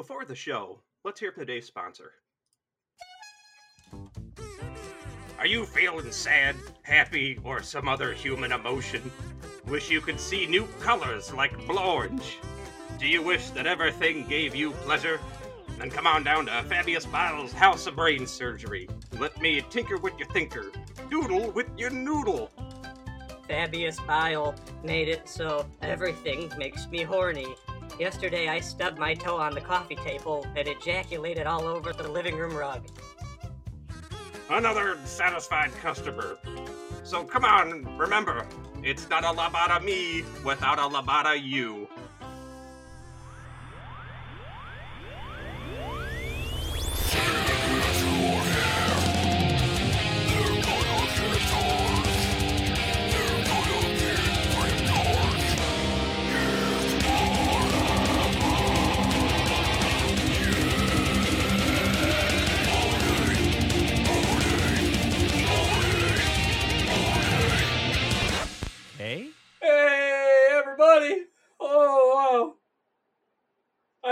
Before the show, let's hear from today's sponsor. Are you feeling sad, happy, or some other human emotion? Wish you could see new colors like orange? Do you wish that everything gave you pleasure? Then come on down to Fabius Bile's House of Brain Surgery. Let me tinker with your thinker, doodle with your noodle. Fabius Bile made it so everything makes me horny. Yesterday I stubbed my toe on the coffee table and ejaculated all over the living room rug. Another satisfied customer. So come on, remember, it's not a labada me without a labada you.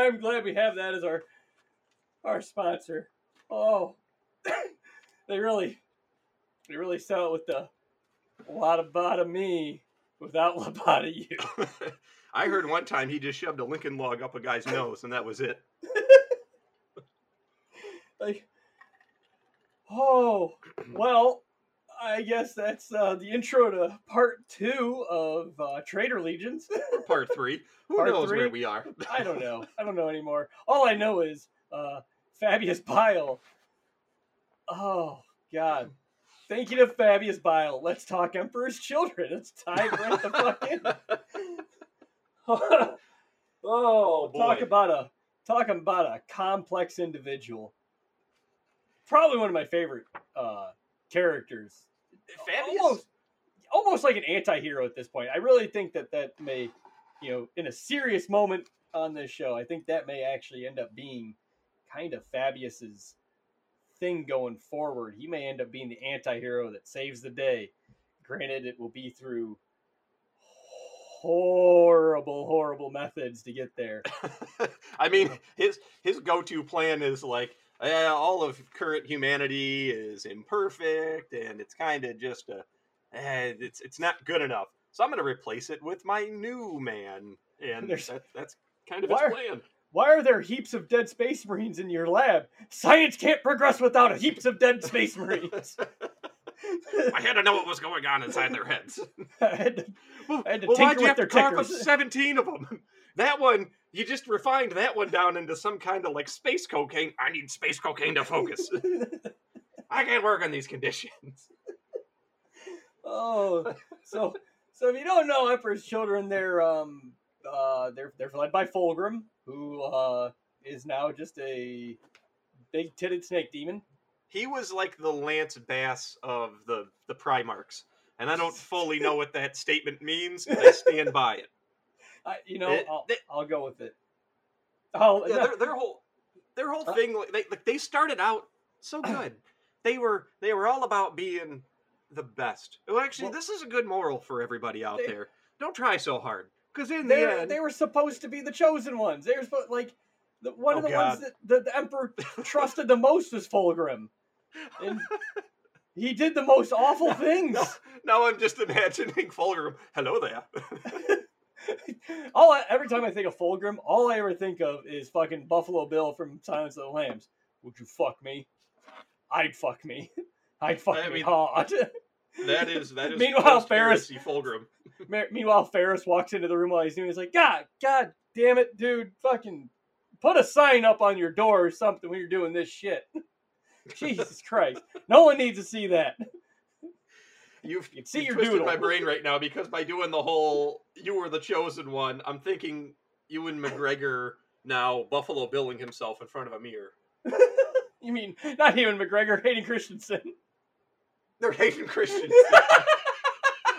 I'm glad we have that as our our sponsor. Oh, they really, they really sell it with the lot of me without a lot of you. I heard one time he just shoved a Lincoln log up a guy's nose and that was it. Like, oh, well, I guess that's uh, the intro to part two of uh, Traitor Legions. Part three. Who Part knows where we are? I don't know. I don't know anymore. All I know is uh, Fabius Bile. Oh God! Thank you to Fabius Bile. Let's talk Emperor's Children. It's time right the fuck in. oh, talk boy. about a talk about a complex individual. Probably one of my favorite uh, characters. Fabius? Almost, almost like an anti-hero at this point. I really think that that may, you know, in a serious moment on this show, I think that may actually end up being kind of Fabius's thing going forward. He may end up being the anti-hero that saves the day. Granted, it will be through horrible, horrible methods to get there. I mean, his his go-to plan is like, eh, all of current humanity is imperfect, and it's kind of just a, eh, it's it's not good enough. So I'm going to replace it with my new man, and There's- that, that's kind of his are- plan. Why are there heaps of dead space marines in your lab? Science can't progress without heaps of dead space marines. I had to know what was going on inside their heads. I had to- I had to well, why'd you with have to their carve up 17 of them? That one, you just refined that one down into some kind of like space cocaine. I need space cocaine to focus. I can't work in these conditions. oh, so so if you don't know Emperor's Children, they're um uh they're they're led by Fulgrim, who uh is now just a big titted snake demon. He was like the Lance Bass of the, the Primarchs. And I don't fully know what that statement means, but I stand by it. I, you know, Eh, I'll, they- I'll go with it. Oh, Yeah, their, their whole their whole Uh, thing like they like they started out so good. They were they were all about being the best. Well, actually, Well- this is a good moral for everybody out They- there. Don't try so hard, because in they the end, they were supposed to be the chosen ones. They were supposed like the, one Oh, of the God. ones that the, the Emperor trusted the most was Fulgrim, and he did the most awful things. now, now I'm just imagining Fulgrim. Hello there. all I, every time I think of Fulgrim, all I ever think of is fucking Buffalo Bill from Silence of the Lambs. Would you fuck me? I'd fuck me. I'd fuck I me mean- hard. that is that is Meanwhile, Ferrus- Fulgrim. Me- Meanwhile, Ferrus walks into the room while he's doing. it. He's like, God, God damn it, dude! Fucking put a sign up on your door or something when you're doing this shit. Jesus Christ! No one needs to see that. You've, You see you've your twisted doodle. my brain right now because by doing the whole "you were the chosen one," I'm thinking Ewan McGregor now Buffalo billing himself in front of a mirror. You mean not Ewan McGregor, Hayden Christensen? They're hating Christians.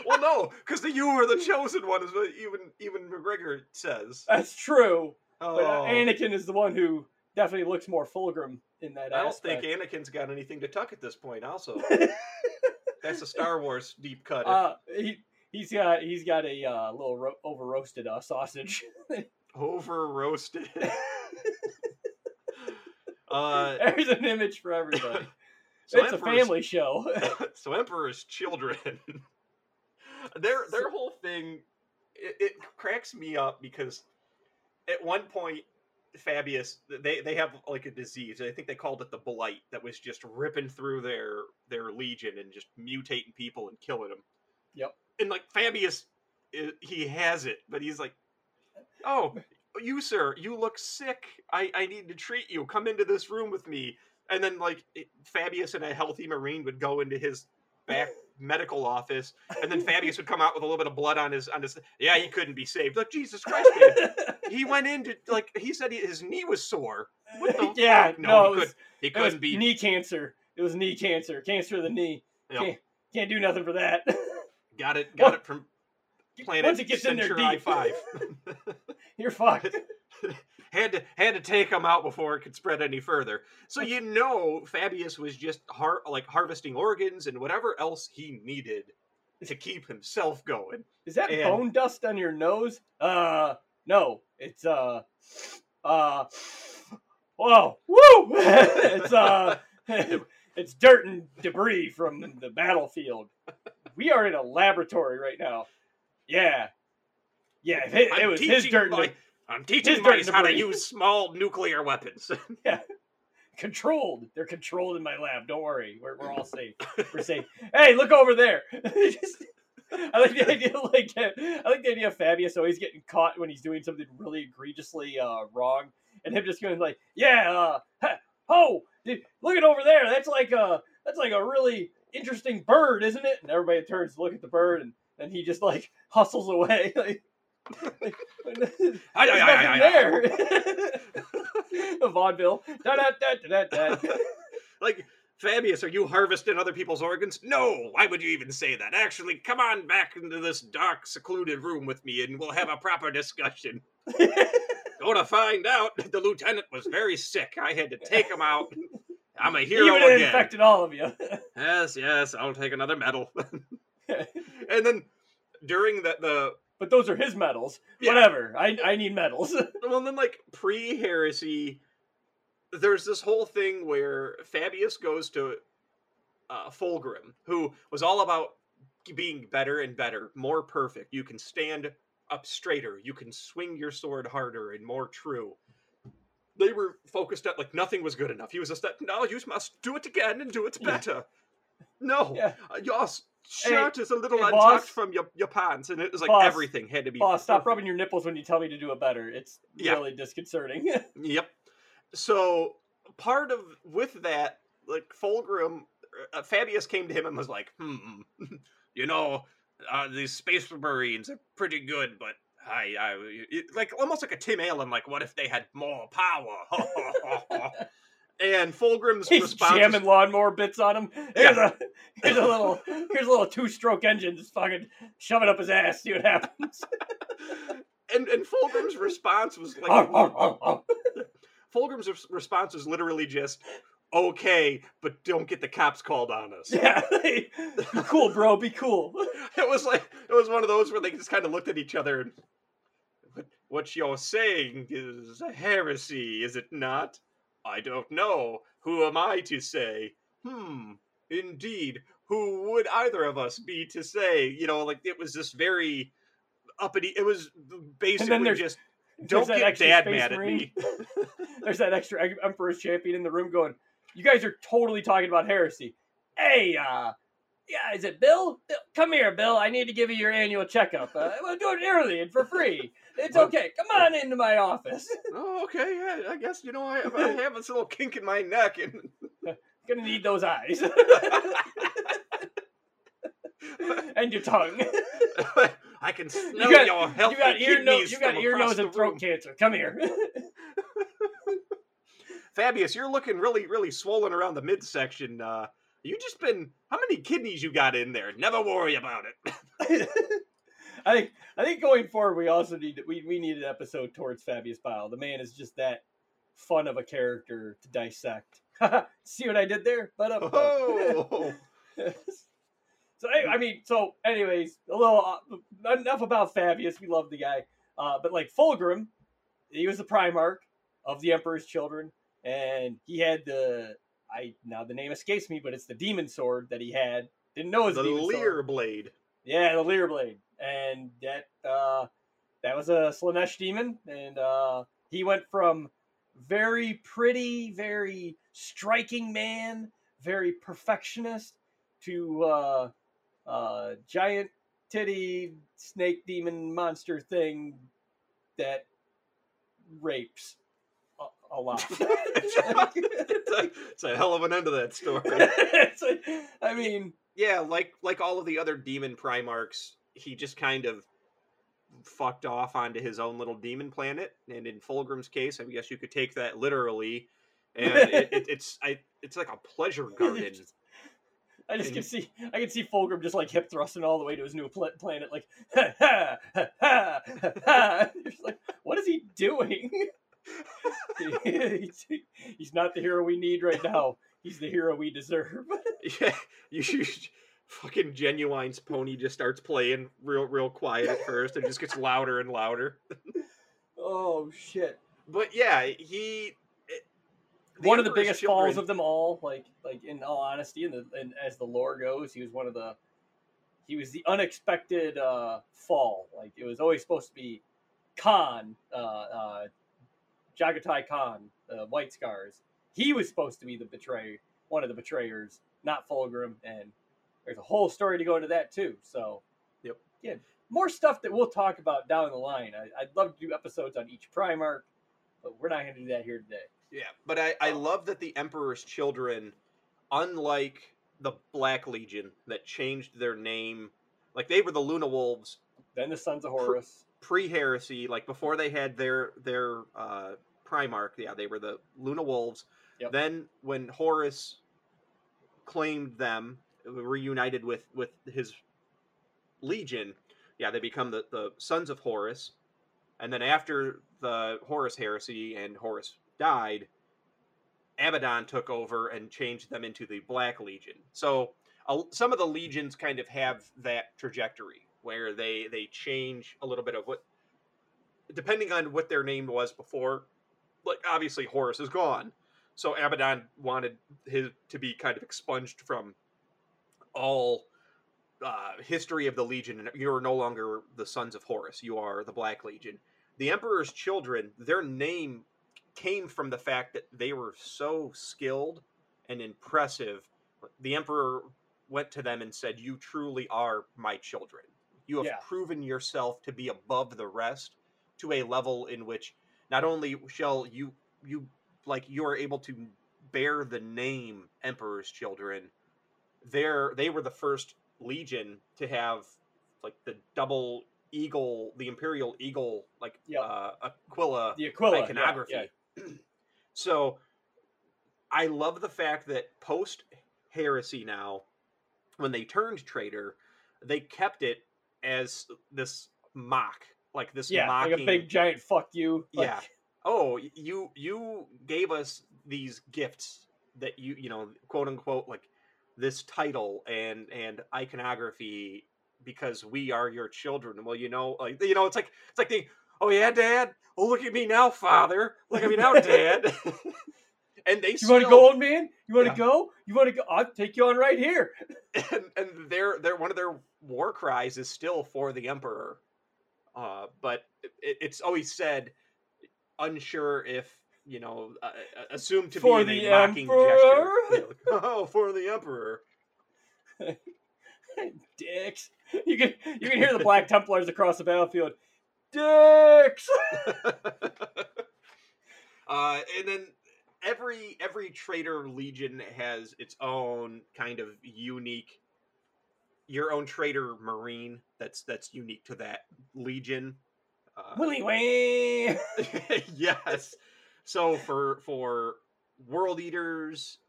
well, no, because the "you were the chosen one" is what even Ewan McGregor says. That's true. Oh, But uh, Anakin is the one who definitely looks more Fulgrim in that I don't aspect. think Anakin's got anything to tuck at this point. Also, that's a Star Wars deep cut. uh, he he's got he's got a uh, little ro- over roasted uh, sausage. Over roasted. Uh, There's an image for everybody. so it's a family show. so Emperor's children, their their whole thing, it, it cracks me up because at one point, Fabius, they they have like a disease. I think they called it the blight that was just ripping through their their legion and just mutating people and killing them. Yep. And like Fabius, he has it, but he's like, oh. You sir, you look sick. I, I need to treat you. Come into this room with me and then like Fabius and a healthy marine would go into his back medical office, and then Fabius would come out with a little bit of blood on his on his. Yeah, he couldn't be saved. Like Jesus Christ, man. he went into like he said he, his knee was sore. What the yeah, fuck? no, No, it he, was, could, he it was couldn't be. knee cancer. It was knee cancer, cancer of the knee. Yep. Can't, can't do nothing for that. Got it. Got it from planet Once it gets in there deep, Five. you're fucked. Had to had to take him out before it could spread any further. So you know, Fabius was just har- like harvesting organs and whatever else he needed to keep himself going. Is that And- bone dust on your nose? Uh, no. It's uh, uh, whoa, woo! it's uh, it's dirt and debris from the battlefield. We are in a laboratory right now. Yeah, yeah. It, it was his dirt and my- de- I'm teaching mice how to use small nuclear weapons. Yeah. Controlled. They're controlled in my lab. Don't worry, we're we're all safe. We're safe. Hey, look over there. Just- I like the idea, like I like the idea of Fabius always getting caught when he's doing something really egregiously uh, wrong, and him just going like, "Yeah, uh, ha- oh, dude, look at over there. That's like a that's like a really interesting bird, isn't it?" And everybody turns to look at the bird, and and he just like hustles away. Like, there's nothing there. Vaudeville. Da, da, da, da, da, like Fabius, are you harvesting other people's organs? No. Why would you even say that? Actually, come on back into this dark, secluded room with me, and we'll have a proper discussion. Go to find out, the lieutenant was very sick. I had to take him out. I'm a hero Even again. infected all of you. Yes, yes, I'll take another medal. and then during the the but those are his medals. Yeah. Whatever. I I need medals. well, then like pre heresy, there's this whole thing where Fabius goes to uh, Fulgrim, who was all about being better and better, more perfect. You can stand up straighter, you can swing your sword harder and more true. They were focused at like nothing was good enough. He was just that no, you must do it again and do it Yeah. better. No, Yeah. uh, shirt is a little hey, untucked boss. from your, your pants, and it was like Boss. everything had to be. Boss, stop rubbing your nipples when you tell me to do it better. It's Yeah. really disconcerting. Yep. So part of with that, like Fulgrim, uh, Fabius came to him and was like, "Hmm, you know, uh, these space marines are pretty good, but I, I, it, like almost like a Tim Allen, like, what if they had more power?" and Fulgrim's He's response, jamming lawnmower bits on him. Here's a here's a little here's a little two stroke engine. Just fucking shove it up his ass. See what happens. and and Fulgrim's response was like, Arr, arr, arr. Fulgrim's response was literally just, "Okay, but don't get the cops called on us." yeah, be cool, bro. Be cool. it was like it was one of those where they just kind of looked at each other and what, what you're saying is a heresy is it not i don't know. Who am i to say? Hmm. Indeed who would either of us be to say? You know like it was this very uppity it was basically just don't get dad mad at me. There's that extra Emperor's champion in the room going, "You guys are totally talking about heresy." Hey, uh, yeah, is it Bill? Bill? Come here, Bill. I need to give you your annual checkup. Uh, we'll do it early and for free. It's okay. Come on into my office. oh okay yeah i guess you know i, I have this little kink in my neck and Gonna need those eyes and your tongue. I can smell You got, your healthy you got ear, nose, you got ear, nose, and throat room. cancer. Come here. Fabius, you're looking really, really swollen around the midsection. Uh, you just been how many kidneys you got in there? Never worry about it. I think I think going forward we also need we we need an episode towards Fabius Bile. The man is just that fun of a character to dissect. See what I did there? But Oh, so I, I mean, so anyways, a little uh, enough about Fabius. We love the guy, uh, but like Fulgrim, he was the Primarch of the Emperor's Children. and he had the I now the name escapes me, but it's the demon sword that he had. Didn't know it was the Laer sword. blade. Yeah, the Laer blade, and that uh, that was a Slaanesh demon, and uh, he went from very pretty, very striking man, very perfectionist, to uh, uh, giant titty snake demon monster thing that rapes a, lot. it's, a, it's a hell of an end to that story. Like- I mean, yeah, like like all of the other demon Primarchs, he just kind of fucked off onto his own little demon planet. And in Fulgrim's case, I guess you could take that literally. And it, it, it's I it's like a pleasure garden. I just And- can see, I can see Fulgrim just like hip thrusting all the way to his new pla- planet, like, ha ha ha ha ha. like, what is he doing? he's, he's not the hero we need right now. He's the hero we deserve. Yeah, you should. Fucking Ginuwine's pony just starts playing real, real quiet at first, and just gets louder and louder. oh shit! But yeah, he. it- one of the biggest falls of them all. Like, like in all honesty, and, the, and as the lore goes, he was one of the. He was the unexpected uh, fall. Like it was always supposed to be Khan, uh, uh, Jaghatai Khan, uh, White Scars. He was supposed to be the betrayer, one of the betrayers, not Fulgrim. And there's a whole story to go into that too. So, Yep. Again, more stuff that we'll talk about down the line. I, I'd love to do episodes on each Primarch, but we're not going to do that here today. Yeah, but I, I love that the Emperor's children, unlike the Black Legion that changed their name, like they were the Luna Wolves Then the Sons of Horus. pre-heresy, like before they had their their uh, Primarch. Yeah, they were the Luna Wolves. Yep. Then when Horus claimed them, reunited with with his legion, yeah, they become the the Sons of Horus. And then after the Horus heresy and Horus died, Abaddon took over and changed them into the Black Legion. So uh, some of the legions kind of have that trajectory where they they change a little bit of what depending on what their name was before like obviously Horus is gone so Abaddon wanted his to be kind of expunged from all uh, history of the Legion and you're no longer the sons of Horus you are the Black Legion the Emperor's children their name came from the fact that they were so skilled and impressive the Emperor went to them and said, You truly are my children. You have Yeah. proven yourself to be above the rest to a level in which not only shall you you like you are able to bear the name Emperor's children, they're they were the first legion to have like the double eagle, the Imperial Eagle, like Yep. uh, Aquila The Aquila. yeah, iconography. yeah. so I love the fact that post heresy now, when they turned traitor, they kept it as this mock, like this Yeah, mocking. like a big giant fuck you. Like, Yeah. oh, you you gave us these gifts that you you know quote unquote like this title and and iconography because we are your children. Well, you know, like you know, it's like it's like the oh yeah, Dad. Oh look at me now, Father. Look at me now, Dad. and they You still, want to go, old man? You want to Yeah. go? You want to go? I'll take you on right here. and, and their their one of their war cries is still for the emperor uh but it, it's always said unsure if you know uh, uh, assumed to For be the a mocking emperor? gesture like, oh for the emperor Dicks. You can you can hear the Black Templars across the battlefield. Dicks. uh and then every every traitor legion has its own kind of unique your own traitor marine that's that's unique to that legion uh, Willy Wang. yes. So for for world eaters,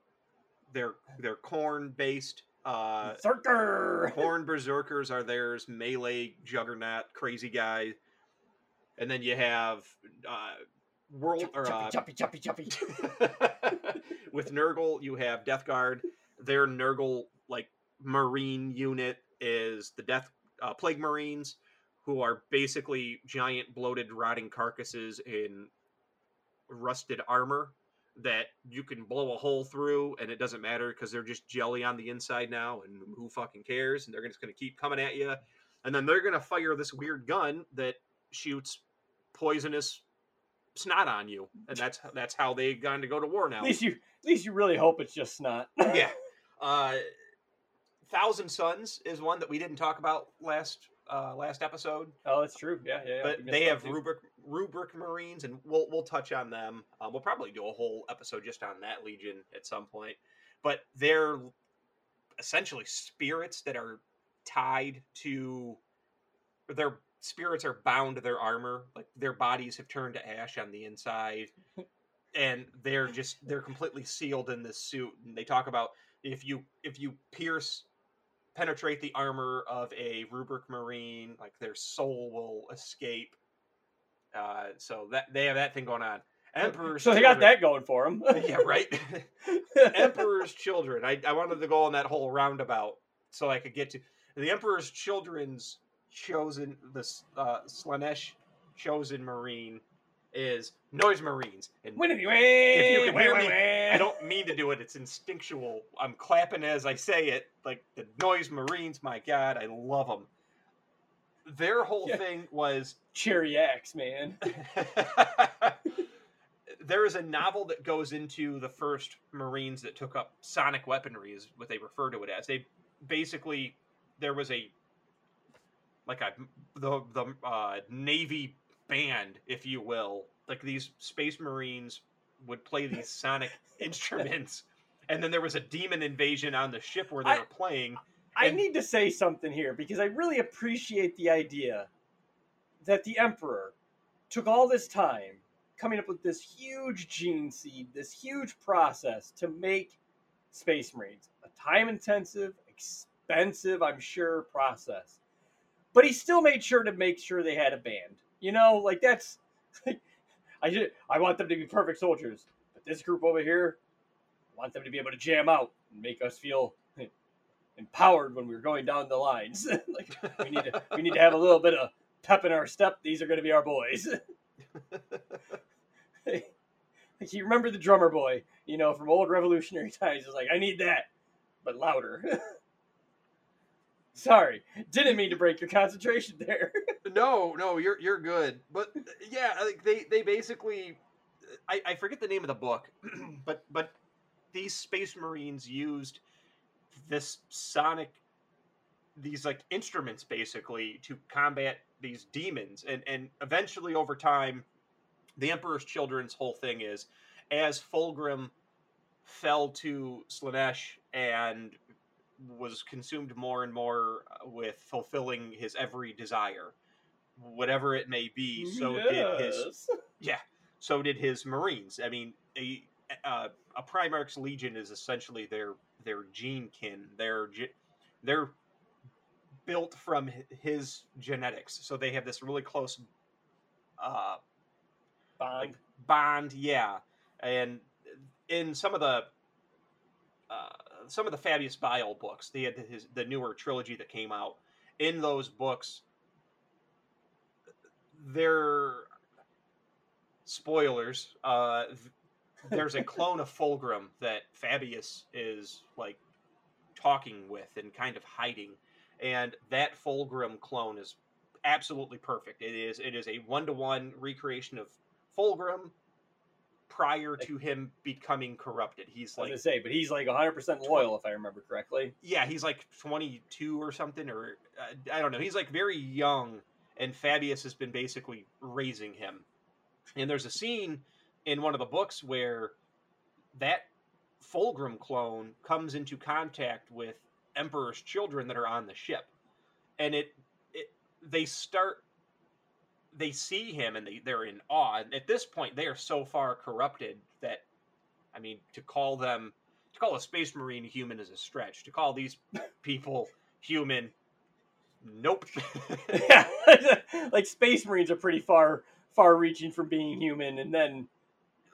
they're they're Khorne based. Uh, Circer. Khorne berserkers are theirs. Melee juggernaut, crazy guy, and then you have uh, world or uh, Choppy, choppy, choppy, choppy. with Nurgle, you have Death Guard. Their Nurgle marine unit is the Death uh, Plague Marines, who are basically giant, bloated, rotting carcasses in rusted armor. that you can blow a hole through and it doesn't matter because they're just jelly on the inside now and who fucking cares and they're just going to keep coming at you and then they're going to fire this weird gun that shoots poisonous snot on you and that's that's how they gone to go to war now At least you, at least you really hope it's just snot. yeah uh thousand suns is one that we didn't talk about last uh last episode Oh, that's true. Yeah, yeah. yeah. but they have too. rubric rubric marines and we'll we'll touch on them uh, we'll probably do a whole episode just on that legion at some point but they're essentially spirits that are tied to their spirits are bound to their armor like their bodies have turned to ash on the inside and they're just they're completely sealed in this suit and they talk about if you if you pierce penetrate the armor of a rubric marine like their soul will escape. Uh so that they have that thing going on. Emperor's So they got Children- that going for them. yeah right. Emperor's children. I, I wanted to go on that whole roundabout so i could get to the emperor's children's chosen the uh slaanesh chosen marine is noise marines and. If you can hear me. I don't mean to do it. It's instinctual. I'm clapping as I say it. Like the Noise Marines, my God, I love them. Their whole Yeah. thing was cherry axe, man. there is a novel that goes into the first Marines that took up sonic weaponry, is what they refer to it as. They basically there was a like a the the uh, Navy band, if you will. Like these Space Marines would play these sonic instruments, and then there was a demon invasion on the ship where they I- were playing. I And- need to say something here because I really appreciate the idea that the Emperor took all this time coming up with this huge gene seed, this huge process to make Space Marines. A time intensive, expensive, I'm sure, process. But he still made sure to make sure they had a band. You know, like that's I just, I want them to be perfect soldiers. But this group over here, I want them to be able to jam out and make us feel empowered when we're going down the lines. like we need to we need to have a little bit of pep in our step. These are going to be our boys. like you remember the drummer boy, you know, from old revolutionary times. It's like I need that, but louder. Sorry, didn't mean to break your concentration there. No, no, you're you're good. But yeah, like they they basically, I, I forget the name of the book, but but these space marines used this sonic, these like instruments basically to combat these demons, and and eventually over time, the Emperor's Children's whole thing is, as Fulgrim fell to Slaanesh and was consumed more and more uh, with fulfilling his every desire whatever it may be so did his yeah. so did his marines i mean a uh, a primarch's legion is essentially their their gene kin their ge- they're built from his genetics so they have this really close uh Bond. like bond yeah and in some of the some of the fabius bile books had his the newer trilogy that came out in those books they're spoilers uh there's a clone of fulgrim that fabius is like talking with and kind of hiding and that fulgrim clone is absolutely perfect. It is it is a one-to-one recreation of fulgrim prior to him becoming corrupted he's like, I was like say, but he's like 100 percent loyal, if I remember correctly. yeah, he's like 22 or something, or uh, I don't know. He's like very young, and Fabius has been basically raising him. And there's a scene in one of the books where that Fulgrim clone comes into contact with Emperor's children that are on the ship, and it, it they start they see him and they, they're in awe. And at this point, they are so far corrupted that, I mean, to call them to call a space marine human is a stretch. To call these people human, nope. yeah, like space marines are pretty far far reaching from being human, and then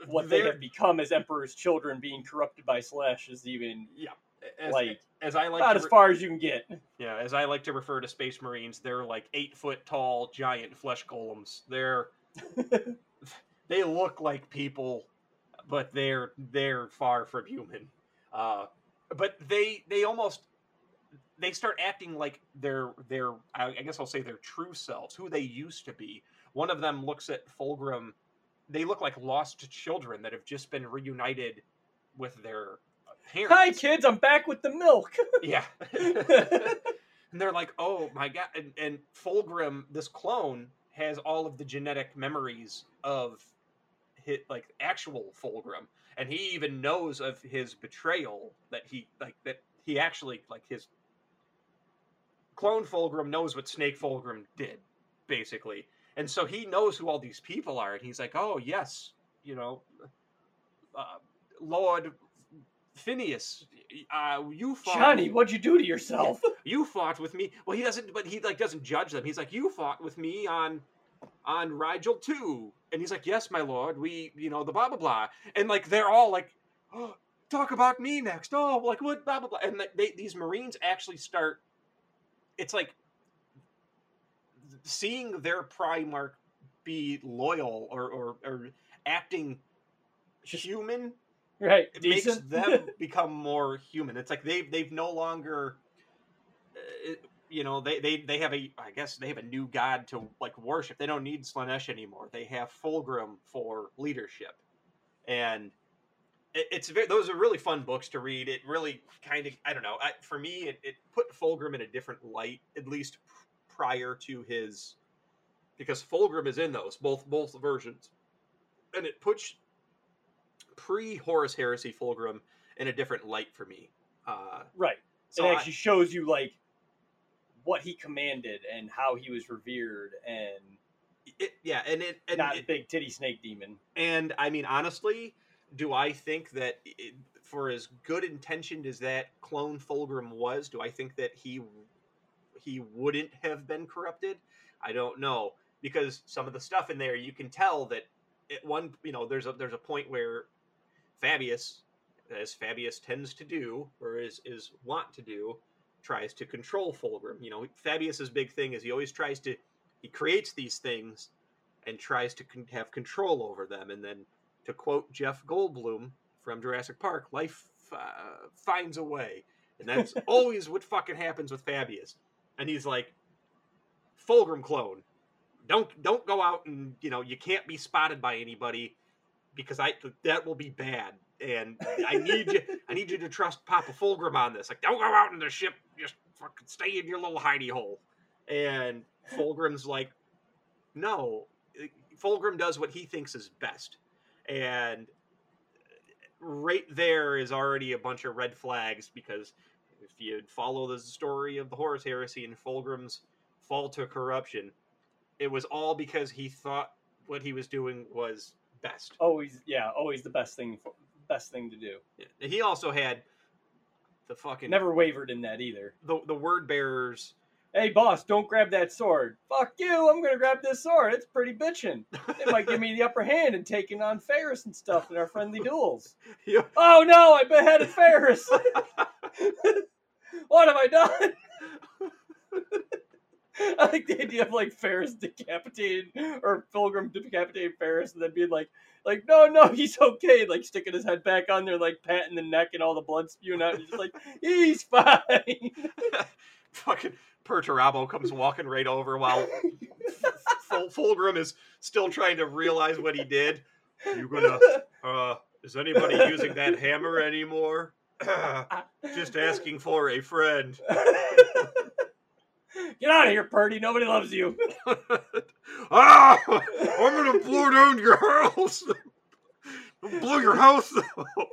what they They're- have become as emperor's children, being corrupted by Slaanesh, is even yeah, as, like as I like about as re- far as you can get. yeah, as I like to refer to space marines, they're like eight foot tall giant flesh golems. They're they look like people, but they're they're far from human. Uh, but they they almost they start acting like their their I I guess I'll say their true selves, who they used to be. One of them looks at Fulgrim. They look like lost children that have just been reunited with their parents. Hi, kids. I'm back with the milk. Yeah. and they're like, "Oh my god!" And, and Fulgrim, this clone, has all of the genetic memories of hit like actual Fulgrim, and he even knows of his betrayal that he like that he actually like his clone Fulgrim knows what Snake Fulgrim did, basically, and so he knows who all these people are, and he's like, "Oh yes, you know, uh, Lord." Phineas, uh, you fought Johnny, what'd you do to yourself? you fought with me. Well, he doesn't, but he like doesn't judge them. He's like, you fought with me on on Rigel too, and he's like, yes, my lord. We, you know, the blah blah blah, and like they're all like, oh, talk about me next. Oh, like what blah blah blah, and they, these Marines actually start. It's like seeing their Primarch be loyal or or, or acting human right. it Decent. makes them become more human. It's like they've they've no longer, uh, you know, they, they they have a I guess they have a new god to like worship. They don't need Slaanesh anymore. They have Fulgrim for leadership, and it, it's very, those are really fun books to read. It really kind of I don't know I, for me it, it put Fulgrim in a different light at least prior to his because Fulgrim is in those both both versions, and it puts pre Horus Heresy Fulgrim in a different light for me. Uh, right. so it I- actually shows you like what he commanded and how he was revered and it, yeah, and it and, not it- big titty snake demon. and I mean honestly, do I think that it, for as good intentioned as that clone Fulgrim was, do I think that he he wouldn't have been corrupted? I don't know because some of the stuff in there you can tell that at one you know there's a there's a point where Fabius, as Fabius tends to do or is is want to do, tries to control Fulgrim. You know, Fabius's big thing is he always tries to he creates these things and tries to con- have control over them. And then, to quote Jeff Goldblum from Jurassic Park, life uh, finds a way, and that's always what fucking happens with Fabius. And he's like, Fulgrim clone, don't don't go out and you know you can't be spotted by anybody because I that will be bad. And I need you. I need you to trust Papa Fulgrim on this. Like, don't go out in the ship. Just fucking stay in your little hidey hole. And Fulgrim's like, no. Fulgrim does what he thinks is best. And right there is already a bunch of red flags because if you follow the story of the Horus Heresy and Fulgrim's fall to corruption, it was all because he thought what he was doing was best. Always, yeah, always the best thing, for, best thing to do. Yeah. He also had the fucking Never wavered in that either. the the word bearers. Hey, boss, don't grab that sword. Fuck you! I'm gonna grab this sword. It's pretty bitchin'. It might give me the upper hand in taking on Ferrus and stuff in our friendly duels. Yeah. Oh no! I beheaded Ferrus. what have I done? I like the idea of like Ferrus decapitated or Fulgrim decapitated Ferrus and then being like, like, no, no, he's okay. Like sticking his head back on there, like patting the neck and all the blood spewing out. And he's just like, he's fine. fucking Perturabo comes walking right over while Ful- Fulgrim is still trying to realize what he did. You gonna? Uh, is anybody using that hammer anymore? Just asking for a friend. Get out of here, Purdy. Nobody loves you. ah! I'm gonna blow down your house. blow your house up. I'm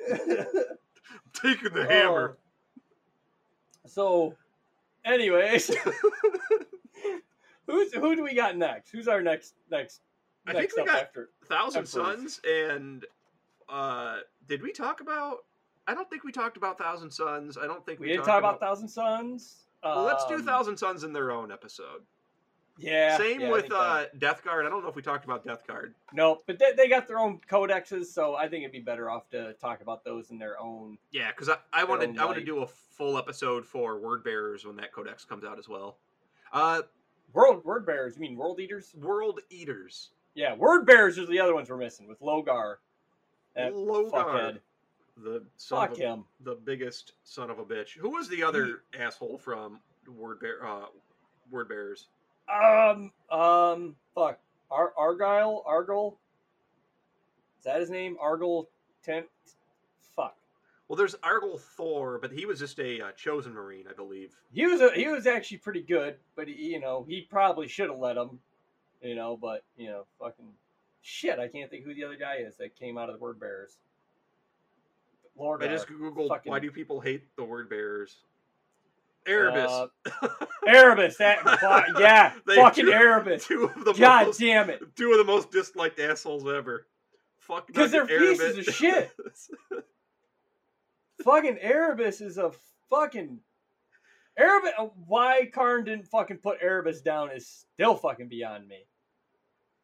taking the hammer. Oh. So, anyways, who's who do we got next? Who's our next next I think next we up got after? Thousand. Suns and uh did we talk about I don't think we talked about Thousand Suns. I don't think We we, didn't talked talk about Thousand Suns. Well, let's do Um, Thousand Suns in their own episode. Yeah. Same yeah, with uh Death Guard. I don't know if we talked about Death Guard. no, but they, they got their own codexes, so I think it'd be better off to talk about those in their own. Yeah, because I, I wanted own I want to do a full episode for Word Bearers when that codex comes out as well. Uh World word bearers, you mean world eaters? World Eaters. Yeah, word bearers are the other ones we're missing with Lorgar. Lorgar, fuckhead. The son Fuck of a, him. the biggest son of a bitch. Who was the other asshole from Word Bear? Uh, Word Bears. Um, um, fuck. Ar- Argyle? Argyle? Is that his name? Argyle Tent? Fuck. Well, there's Argyle Thor, but he was just a uh, chosen marine, I believe. He was a, he was actually pretty good, but he, you know he probably should have let him, you know. But you know, fucking shit, I can't think who the other guy is that came out of the Word Bearers. Lord, I just googled fucking- why do people hate the Word Bears. Erebus. Uh, Erebus, that yeah, fucking do- Erebus. two of the God most, damn it! two of the most disliked assholes ever. Fuck 'Cause Nugget they're pieces Erebus. of shit. fucking Erebus is a fucking Erebus. Why Kharn didn't fucking put Erebus down is still fucking beyond me.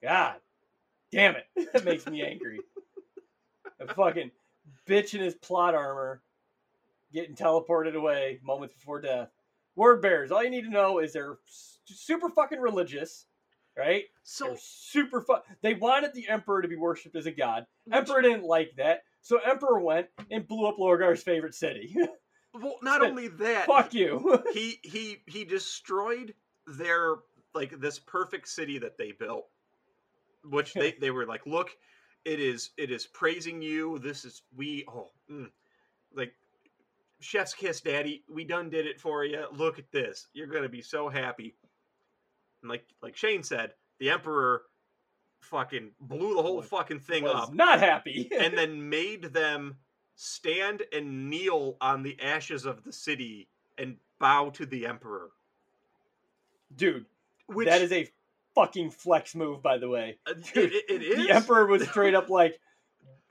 God damn it, that makes me angry. Fucking bitch in his plot armor getting teleported away moments before death. Word bearers, all you need to know is they're super fucking religious, right? so They're super fun. They wanted the emperor to be worshipped as a god. Emperor didn't like that, so Emperor went and blew up Lorgar's favorite city. well, not only that, Fuck you. he he he destroyed their like this perfect city that they built which they they were like look it is it is praising you this is we oh mm, like chef's kiss daddy we done did it for you look at this you're gonna be so happy and like like shane said the emperor fucking blew the whole fucking thing up not happy. and then made them stand and kneel on the ashes of the city and bow to the emperor. Dude, Which that is a fucking flex move, by the way. uh, dude, it, it is. The Emperor was straight up like,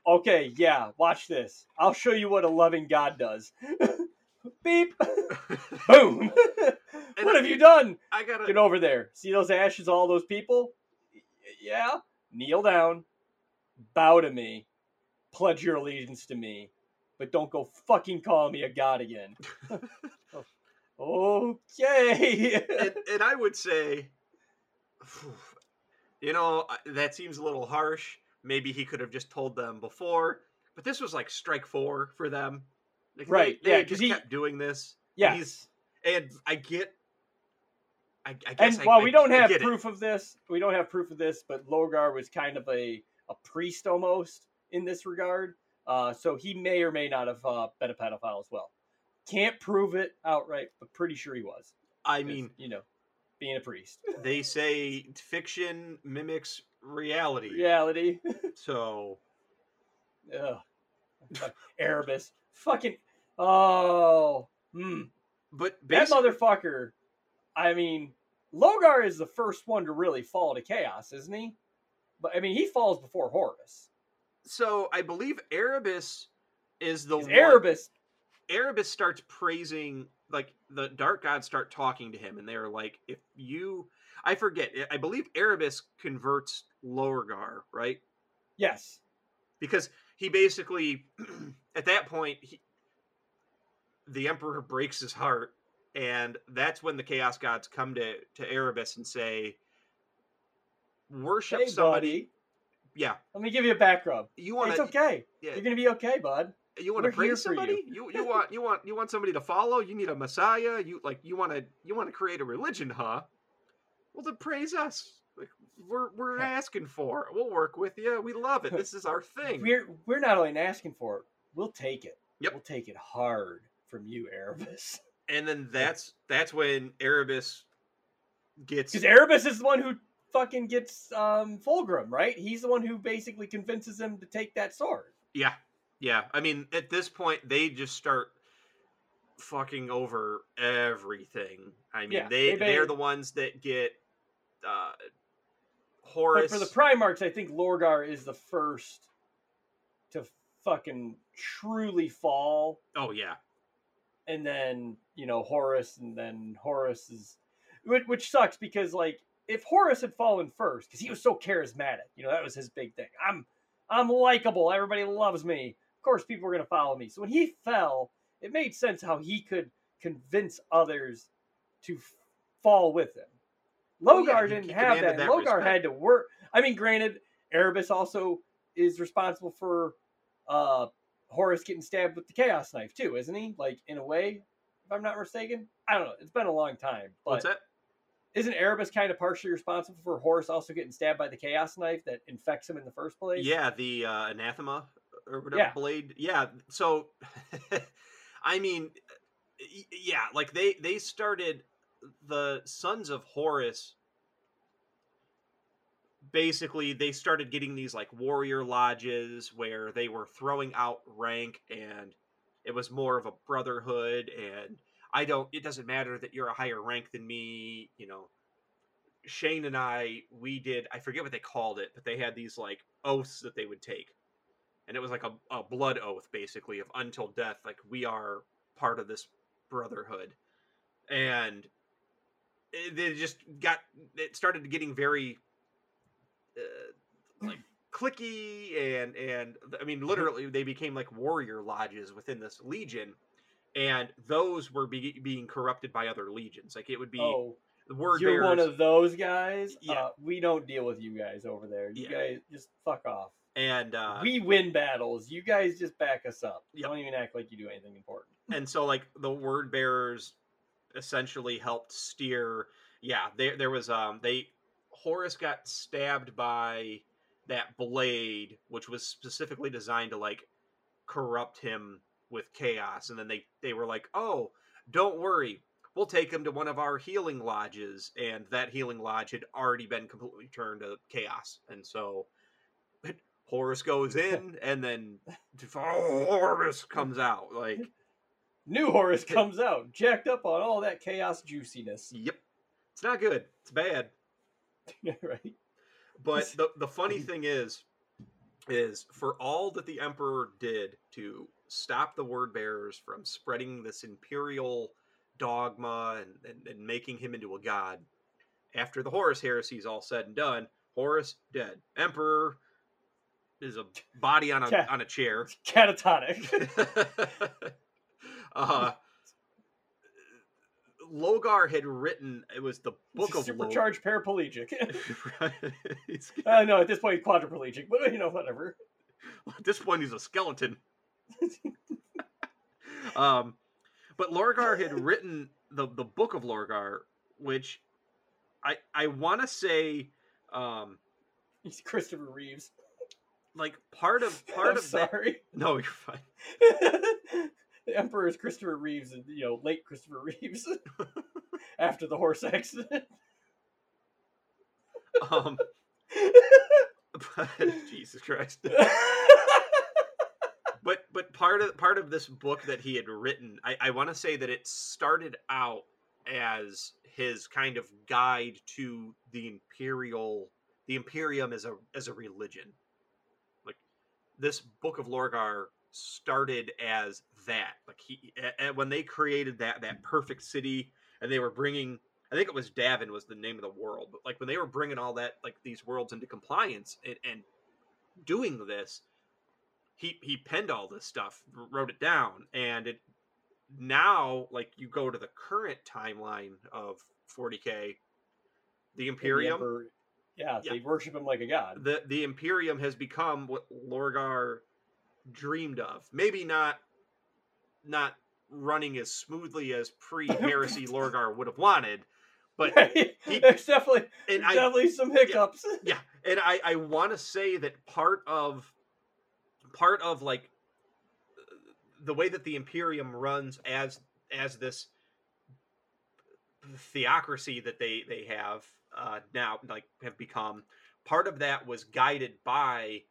okay, yeah, watch this. I'll show you what a loving God does. Beep. Boom. what have you done? I gotta. Get over there. See those ashes, all those people? Yeah. Kneel down. Bow to me. Pledge your allegiance to me. But don't go fucking call me a god again. okay. and, and I would say, you know, that seems a little harsh. Maybe he could have just told them before, but this was like strike four for them. Like, Right, They, yeah, 'cause just he- kept doing this. yes. he's- And I get. I, I And guess I- while I- we don't have get it. proof of this, we don't have proof of this, but Lorgar was kind of a, a priest almost in this regard. Uh, so he may or may not have uh, been a pedophile as well. Can't prove it outright, but pretty sure he was. I mean, you know, being a priest. they say fiction mimics reality. Reality. So Ugh. Erebus. Fucking. Oh. Hmm. but That motherfucker. I mean, Lorgar is the first one to really fall to chaos, isn't he? But I mean, he falls before Horus. so I believe Erebus is the one. Erebus. Erebus starts praising, like the dark gods start talking to him, and they're like, "If you, I forget, I believe Erebus converts Lorgar, right? Yes. Because he basically, at that point, he, the Emperor breaks his heart, and that's when the Chaos Gods come to to Erebus and say, "Worship Hey, somebody." buddy. Yeah, Let me give you a back rub. you want It's okay. Yeah, You're gonna be okay, bud. You want to praise for you. somebody you. you want you want you want somebody to follow you need a messiah you like you want to you want to create a religion huh well then praise us like we're we're asking for it we'll work with you we love it this is our thing We're we're not only asking for it, we'll take it. Yep. We'll take it hard from you, Erebus. and then that's that's when erebus gets Because Erebus is the one who fucking gets um Fulgrim, right? He's the one who basically convinces him to take that sword. yeah yeah i mean at this point they just start fucking over everything i mean Yeah, they they they're the ones that get uh But Horus for the Primarchs, I think Lorgar is the first to fucking truly fall oh yeah and then you know Horus, and then Horus is, which, which sucks because like if Horus had fallen first, because he was so charismatic, you know that was his big thing. I'm I'm likable, everybody loves me. Of course, people were gonna follow me. So when he fell, it made sense how he could convince others to f- fall with him. Oh, Lorgar yeah, didn't have that. that Lorgar respect. had to work. I mean, granted, Erebus also is responsible for uh, Horus getting stabbed with the Chaos Knife too, isn't he? Like in a way, if I'm not mistaken. I don't know. It's been a long time, but What's that? isn't Erebus kind of partially responsible for Horus also getting stabbed by the Chaos Knife that infects him in the first place? Yeah, the uh, anathema or whatever Yeah. blade. Yeah. So, I mean, yeah, like they they started the Sons of Horus. Basically, they started getting these like warrior lodges where they were throwing out rank, and it was more of a brotherhood. And I don't. It doesn't matter that you're a higher rank than me. You know, Shane and I, we did, I forget what they called it, but they had these like oaths that they would take. And it was like a, a blood oath, basically, of until death, like we are part of this brotherhood. And they just got, it started getting very, uh, like, clicky and, and, I mean, literally, they became like warrior lodges within this legion. And those were be- being corrupted by other legions. Like, it would be Oh, word you're one of those guys. Yeah. Uh, we don't deal with you guys over there. You Yeah. guys just fuck off. And uh, we win battles. You guys just back us up. Yep. Don't even act like you do anything important. and so like the word bearers essentially helped steer yeah there there was um they Horus got stabbed by that blade which was specifically designed to like corrupt him with chaos and then they they were like oh don't worry we'll take him to one of our healing lodges and that healing lodge had already been completely turned to chaos and so Horus goes in and then Horus comes out like New Horus comes out, jacked up on all that chaos juiciness. Yep. It's not good. It's bad. right? But the the funny mm-hmm. thing is is for all that the emperor did to stop the word bearers from spreading this imperial dogma and, and, and making him into a god after the horus heresy is all said and done horus dead emperor is a body on a Yeah. on a chair Catatonic. uh Lorgar had written it was the book of supercharged paraplegic. Right. He's- uh, no, at this point, quadriplegic, but you know, whatever. At this point, he's a skeleton. um, but Lorgar had written the the book of Lorgar, which I I want to say, um, He's Christopher Reeves. Like part of part I'm of that. sorry. No, you're fine. the Emperor is Christopher Reeves, and you know, late Christopher Reeves after the horse accident. Um, but, Jesus Christ. But but part of part of this book that he had written, I, I want to say that it started out as his kind of guide to the imperial the imperium as a as a religion this book of lorgar started as that. Like he a- a- when they created that that perfect city and they were bringing i think it was davin was the name of the world but like when they were bringing all that like these worlds into compliance and, and doing this he he penned all this stuff wrote it down and it now like you go to the current timeline of 40k the The imperium yeah, Yeah. they worship him like a god. the the Imperium has become what Lorgar dreamed of. Maybe not not running as smoothly as pre-heresy Lorgar would have wanted, but Right? he- There's definitely, and I definitely some hiccups. yeah, and I I want to say that part of part of like the way that the Imperium runs as as this theocracy that they they have uh, now like have become part of that was guided by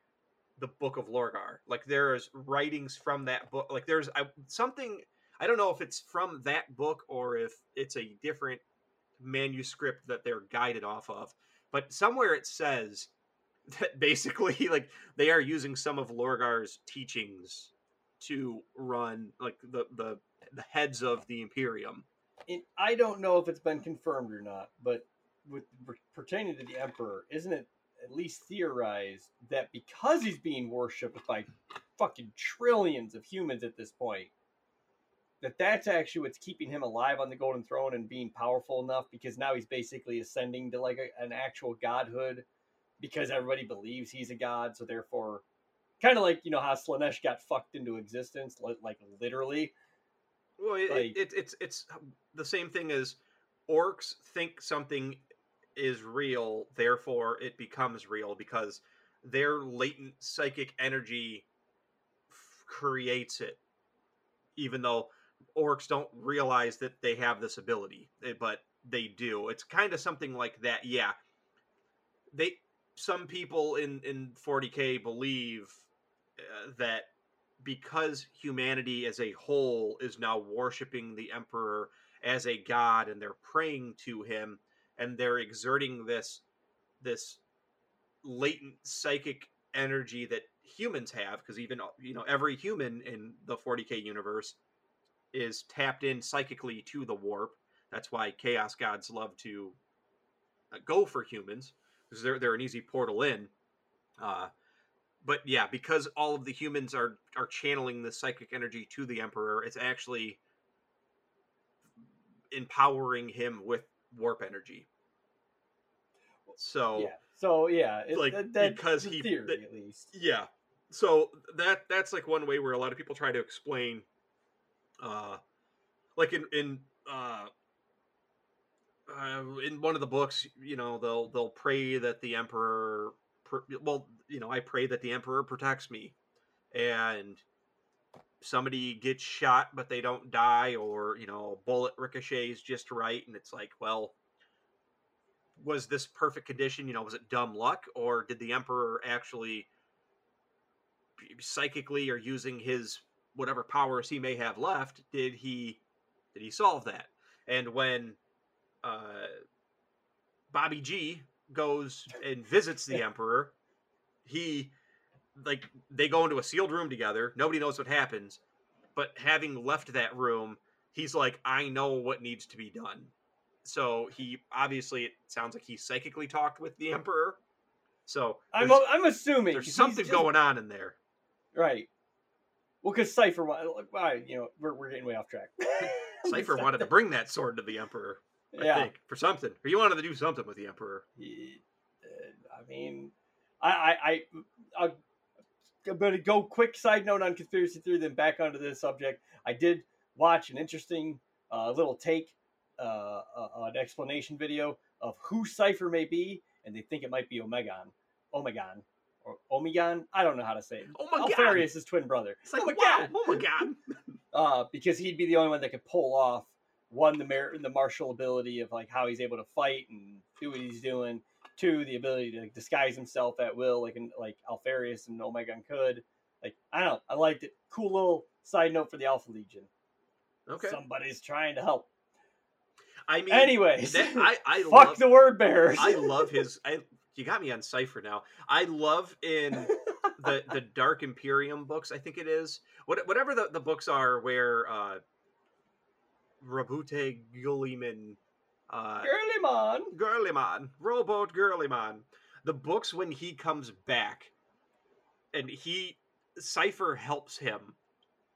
the book of Lorgar. Like there's writings from that book. Like there's I, something I don't know if it's from that book or if it's a different manuscript that they're guided off of. But somewhere it says that basically like they are using some of Lorgar's teachings to run like the the the heads of the Imperium. And I don't know if it's been confirmed or not, but with pertaining to the Emperor, isn't it at least theorized that because he's being worshipped by fucking trillions of humans at this point, that that's actually what's keeping him alive on the Golden Throne and being powerful enough because now he's basically ascending to like a, an actual godhood because everybody believes he's a god, so therefore kind of like you know how Slaanesh got fucked into existence, li- like literally. Well, it, Like- it, it's it's the same thing as orcs think something is real, therefore it becomes real because their latent psychic energy f- creates it. Even though orcs don't realize that they have this ability, eh, but they do. It's kind of something like that. Yeah, they some people in in 40k believe uh, that because humanity as a whole is now worshiping the emperor as a god and they're praying to him and they're exerting this this latent psychic energy that humans have because even you know every human in the 40k universe is tapped in psychically to the warp. That's why chaos gods love to uh, go for humans because they're, they're an easy portal in. Uh, but yeah, because all of the humans are are channeling the psychic energy to the emperor, it's actually empowering him with warp energy. So Yeah. So yeah, it, Like, that, that's because the he- theory that- at least. yeah, so that that's like one way where a lot of people try to explain, uh, like in in uh, uh, in one of the books, you know, they'll they'll pray that the emperor, pr- well, you know, I pray that the emperor protects me, and somebody gets shot but they don't die, or you know, a bullet ricochets just right, and it's like, well. Was this perfect condition? You know, was it dumb luck, or did the emperor actually psychically or using his whatever powers he may have left did he did he solve that and when uh bobby g goes and visits the emperor he like they go into a sealed room together nobody knows what happens but having left that room he's like i know what needs to be done so he obviously it sounds like he psychically talked with the emperor so I'm I'm assuming there's something just- going on in there right. Well, because Cipher, wa- like, you know, we're, we're getting way off track. Cipher wanted to bring that sword to the Emperor, I yeah. think, for something. Or you wanted to do something with the Emperor. He- uh, I mean, I, I, I, I I'm going to go quick side note on conspiracy theory, then back onto this subject. I did watch an interesting uh, little take, uh, uh, an explanation video of who Cipher may be, and they think it might be Omegon, Omegon, or Omegon. I don't know how to say it. My god! Alpharius' twin brother. It's like, oh my wow, oh god! uh, because he'd be the only one that could pull off one the mer- the martial ability of like how he's able to fight and do what he's doing. Two, the ability to like, disguise himself at will, like in, like Alpharius and Omegon could. Like I don't know, I liked it. Cool little side note for the Alpha Legion. Okay. Somebody's trying to help. I mean, Anyways, that, I, I fuck love, the word bearers. I love his. I you got me on Cipher now. I love in the the Dark Imperium books. I think it is what whatever the, the books are where uh, Roboute Guilliman, uh, Girlymon. Girlyman, Rowboat Girlyman. The books when he comes back, and he Cipher helps him,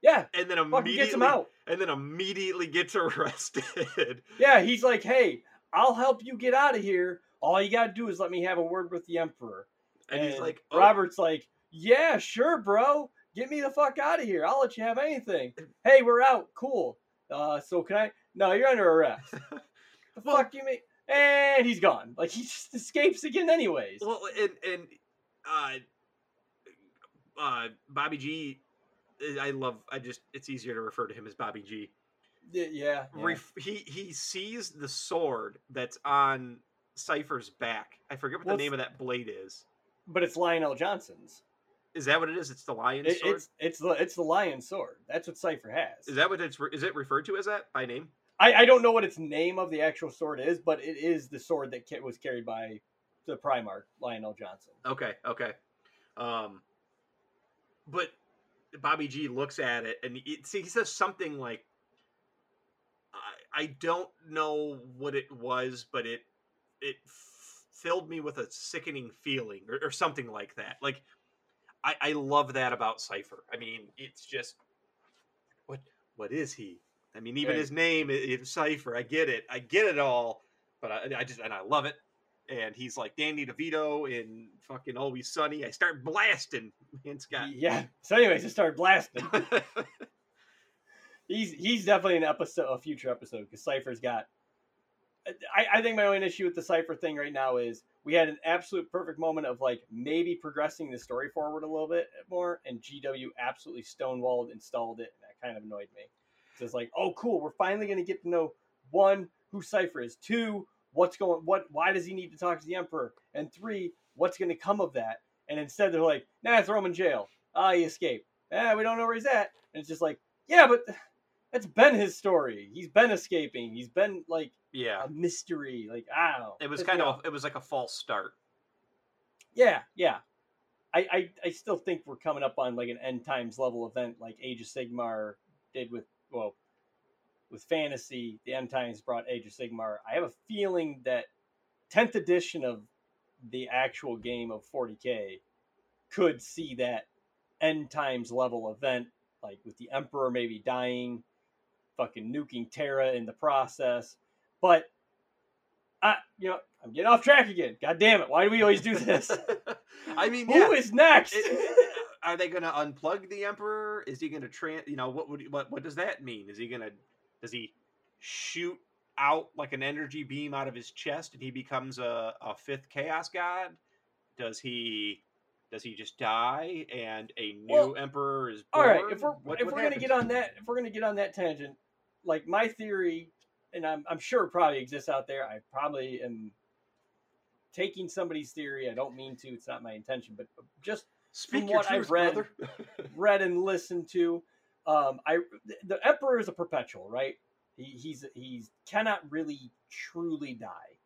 Yeah, and then immediately gets him out. and then immediately gets arrested. Yeah, he's like, hey, I'll help you get out of here. All you gotta do is let me have a word with the Emperor. and, he's like, oh, Robert's like, yeah, sure, bro. Get me the fuck out of here. I'll let you have anything. Hey, we're out. Cool. Uh, so can I? No, you're under arrest. the Well- fuck you mean? And he's gone. Like he just escapes again, anyways. Well, and and uh, uh, Bobby G. eh, love. I just. It's easier to refer to him as Bobby G. yeah. yeah. Ref, he he sees the sword that's on Cipher's back. I forget what Well, the name of that blade is. but it's Lion El'Jonson's. Is that what it is? It's the lion's It, sword. it's it's the it's the lion sword. That's what Cipher has. Is that what it's? re- Is it referred to as that by name? I, I don't know what its name of the actual sword is, but it is the sword that was carried by the Primarch Lion El'Jonson. Okay, okay. Um, but Bobby G looks at it and see, he says something like, I, "I don't know what it was, but it it f- filled me with a sickening feeling, or, or something like that." Like, I, I love that about Cipher. I mean, it's just what what is he? I mean, even Right. his name is Cipher. I get it. I get it all, but I, I just and I love it. and he's like Danny DeVito in fucking Always Sunny. I start blasting, man, Scott. Yeah. So, anyways, I start blasting. he's he's definitely an episode, a future episode, because Cypher's got. I, I think my only issue with the Cypher thing right now is we had an absolute perfect moment of like maybe progressing the story forward a little bit more, and GW absolutely stonewalled installed it, and that kind of annoyed me. So it's like, oh, cool, we're finally going to get to know one who Cypher is, two, what's going, what, why does he need to talk to the Emperor, and three, what's going to come of that. And instead, they're like, nah, throw him in jail. Ah, he escaped. Eh, we don't know where he's at. And it's just like, yeah, but that's been his story. He's been escaping. He's been like yeah, a mystery. Like, I don't know. it was kind of a, it was like a false start. Yeah, yeah. I, I I still think we're coming up on like an end times level event like Age of Sigmar did with well with fantasy. The end times brought Age of Sigmar. I have a feeling that tenth edition of the actual game of 40k could see that end times level event, like with the Emperor maybe dying, fucking nuking Terra in the process. But I, you know, I'm getting off track again. God damn it! Why do we always do this? I mean, Who yeah. is next? It- are they going to unplug the emperor? Is he going to trans? You know, what would what what does that mean? Is he going to does he shoot out like an energy beam out of his chest and he becomes a, a fifth chaos god? Does he does he just die and a new Well, emperor is All born? right, if we're What- if what we're gonna get on that if we're gonna get on that tangent, like my theory, and I'm I'm sure it probably exists out there. I probably am taking somebody's theory. I don't mean to. It's not my intention, but just Speak from what I've read- read and listened to. Um, I the emperor is a perpetual, right? He, he's he's cannot really truly die,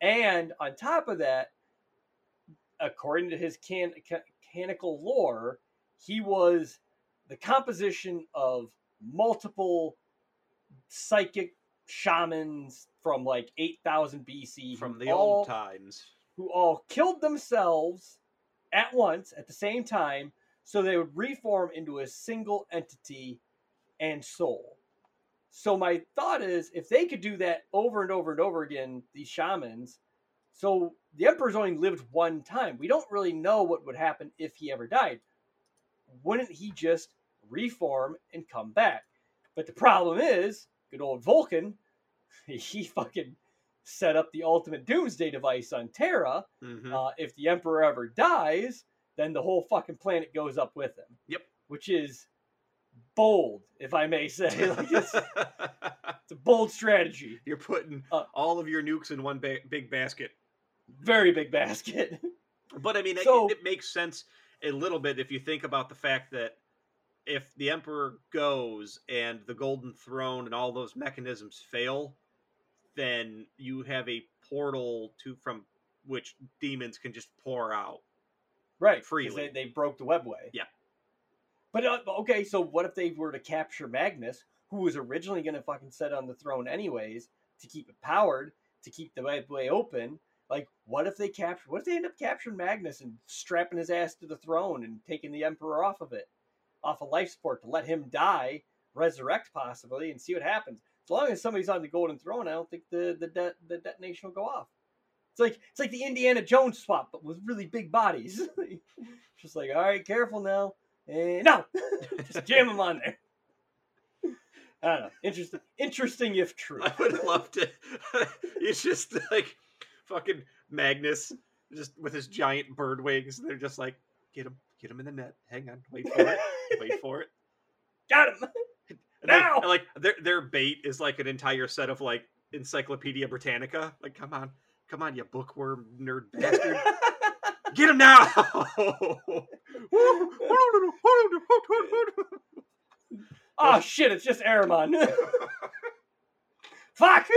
and on top of that, according to his can, ca- canonical lore, he was the composition of multiple psychic shamans from like 8000 BC from the all- old times. who all killed themselves at once at the same time so they would reform into a single entity and soul. So my thought is if they could do that over and over and over again, these shamans, so the emperor's only lived one time. We don't really know what would happen if he ever died. Wouldn't he just reform and come back? But the problem is, good old Vulkan, he fucking set up the ultimate doomsday device on Terra. Mhm. Uh, if the Emperor ever dies, then the whole fucking planet goes up with him. Yep. Which is bold, if I may say. Like, it's, it's a bold strategy. You're putting Uh, all of your nukes in one ba- big basket. Very big basket. But I mean, So- it, it makes sense a little bit if you think about the fact that if the Emperor goes and the Golden Throne and all those mechanisms fail, then you have a portal to from which demons can just pour out. Right. Freely. They, they broke the webway. Yeah. But uh, okay, so what if they were to capture Magnus, who was originally going to fucking sit on the throne anyways, to keep it powered, to keep the webway open? Like, what if they capture? What if they end up capturing Magnus and strapping his ass to the throne and taking the Emperor off of it, off of life support to let him die, resurrect possibly, and see what happens? As long as somebody's on the golden throne, I don't think the the de- the detonation will go off. It's like it's like the Indiana Jones swap, but with really big bodies. Just like, all right, careful now. And no, just jam them on there. I don't know. Interesting, interesting if true. I would love to. it's just like fucking Magnus, just with his giant bird wings. They're just like, get him, get him in the net. Hang on, wait for it, wait for it. Got him. And like, Now! and, like their their bait is like an entire set of like Encyclopedia Britannica. Like, come on, come on, you bookworm nerd bastard, get him now! oh shit! It's just Ahriman. Fuck!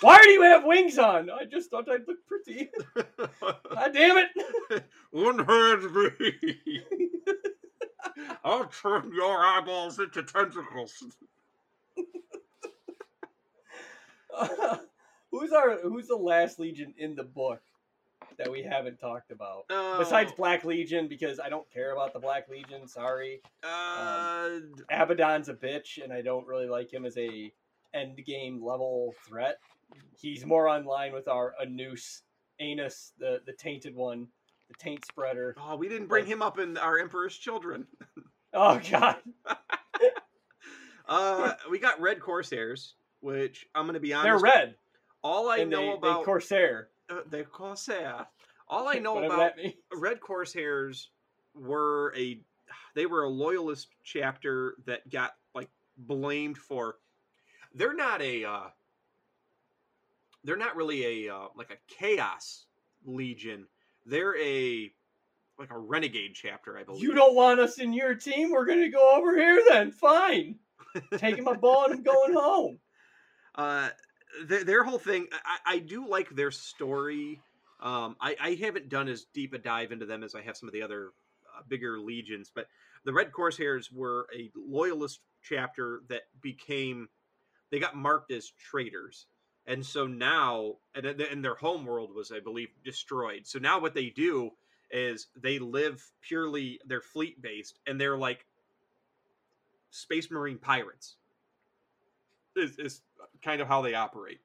Why do you have wings on? I just thought I'd look pretty. God damn it! Unhand me! Turn your eyeballs into tentacles. who's our Who's the last Legion in the book that we haven't talked about? Besides Oh, Black Legion, because I don't care about the Black Legion. Sorry, uh, Abaddon's a bitch, and I don't really like him as a end game level threat. He's more on line with our Anus Anus, the the tainted one, the taint spreader. Oh, we didn't bring him up in our Emperor's Children. Oh God, Uh, we got Red Corsairs, which I'm going to be honest. they're red. All I and know they, about they Corsair. uh, the Corsair. All I know about. Red Corsairs were a they were a loyalist chapter that got like blamed for they're not a uh they're not really a uh, like a chaos legion. They're a like a renegade chapter, I believe. You don't want us in your team? We're gonna go over here then. Fine. Taking my ball and I'm going home. uh their, their whole thing I, I do like their story um I, I haven't done as deep a dive into them as i have some of the other uh, bigger legions but the red corsairs were a loyalist chapter that became they got marked as traitors and so now and, and their home world was i believe destroyed so now what they do is they live purely they're fleet based and they're like space marine pirates is, is kind of how they operate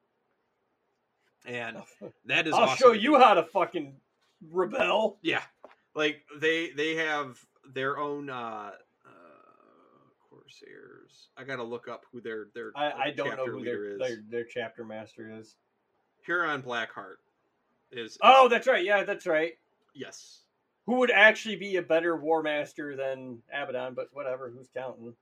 and that is I'll awesome show you how to fucking rebel. yeah like they they have their own uh uh corsairs i gotta look up who their their I, uh, I don't know who their, is their their chapter master is. huron blackheart is, is Oh, that's right. Yeah, that's right. Yes Who would actually be a better war master than Abaddon? But whatever. Who's counting?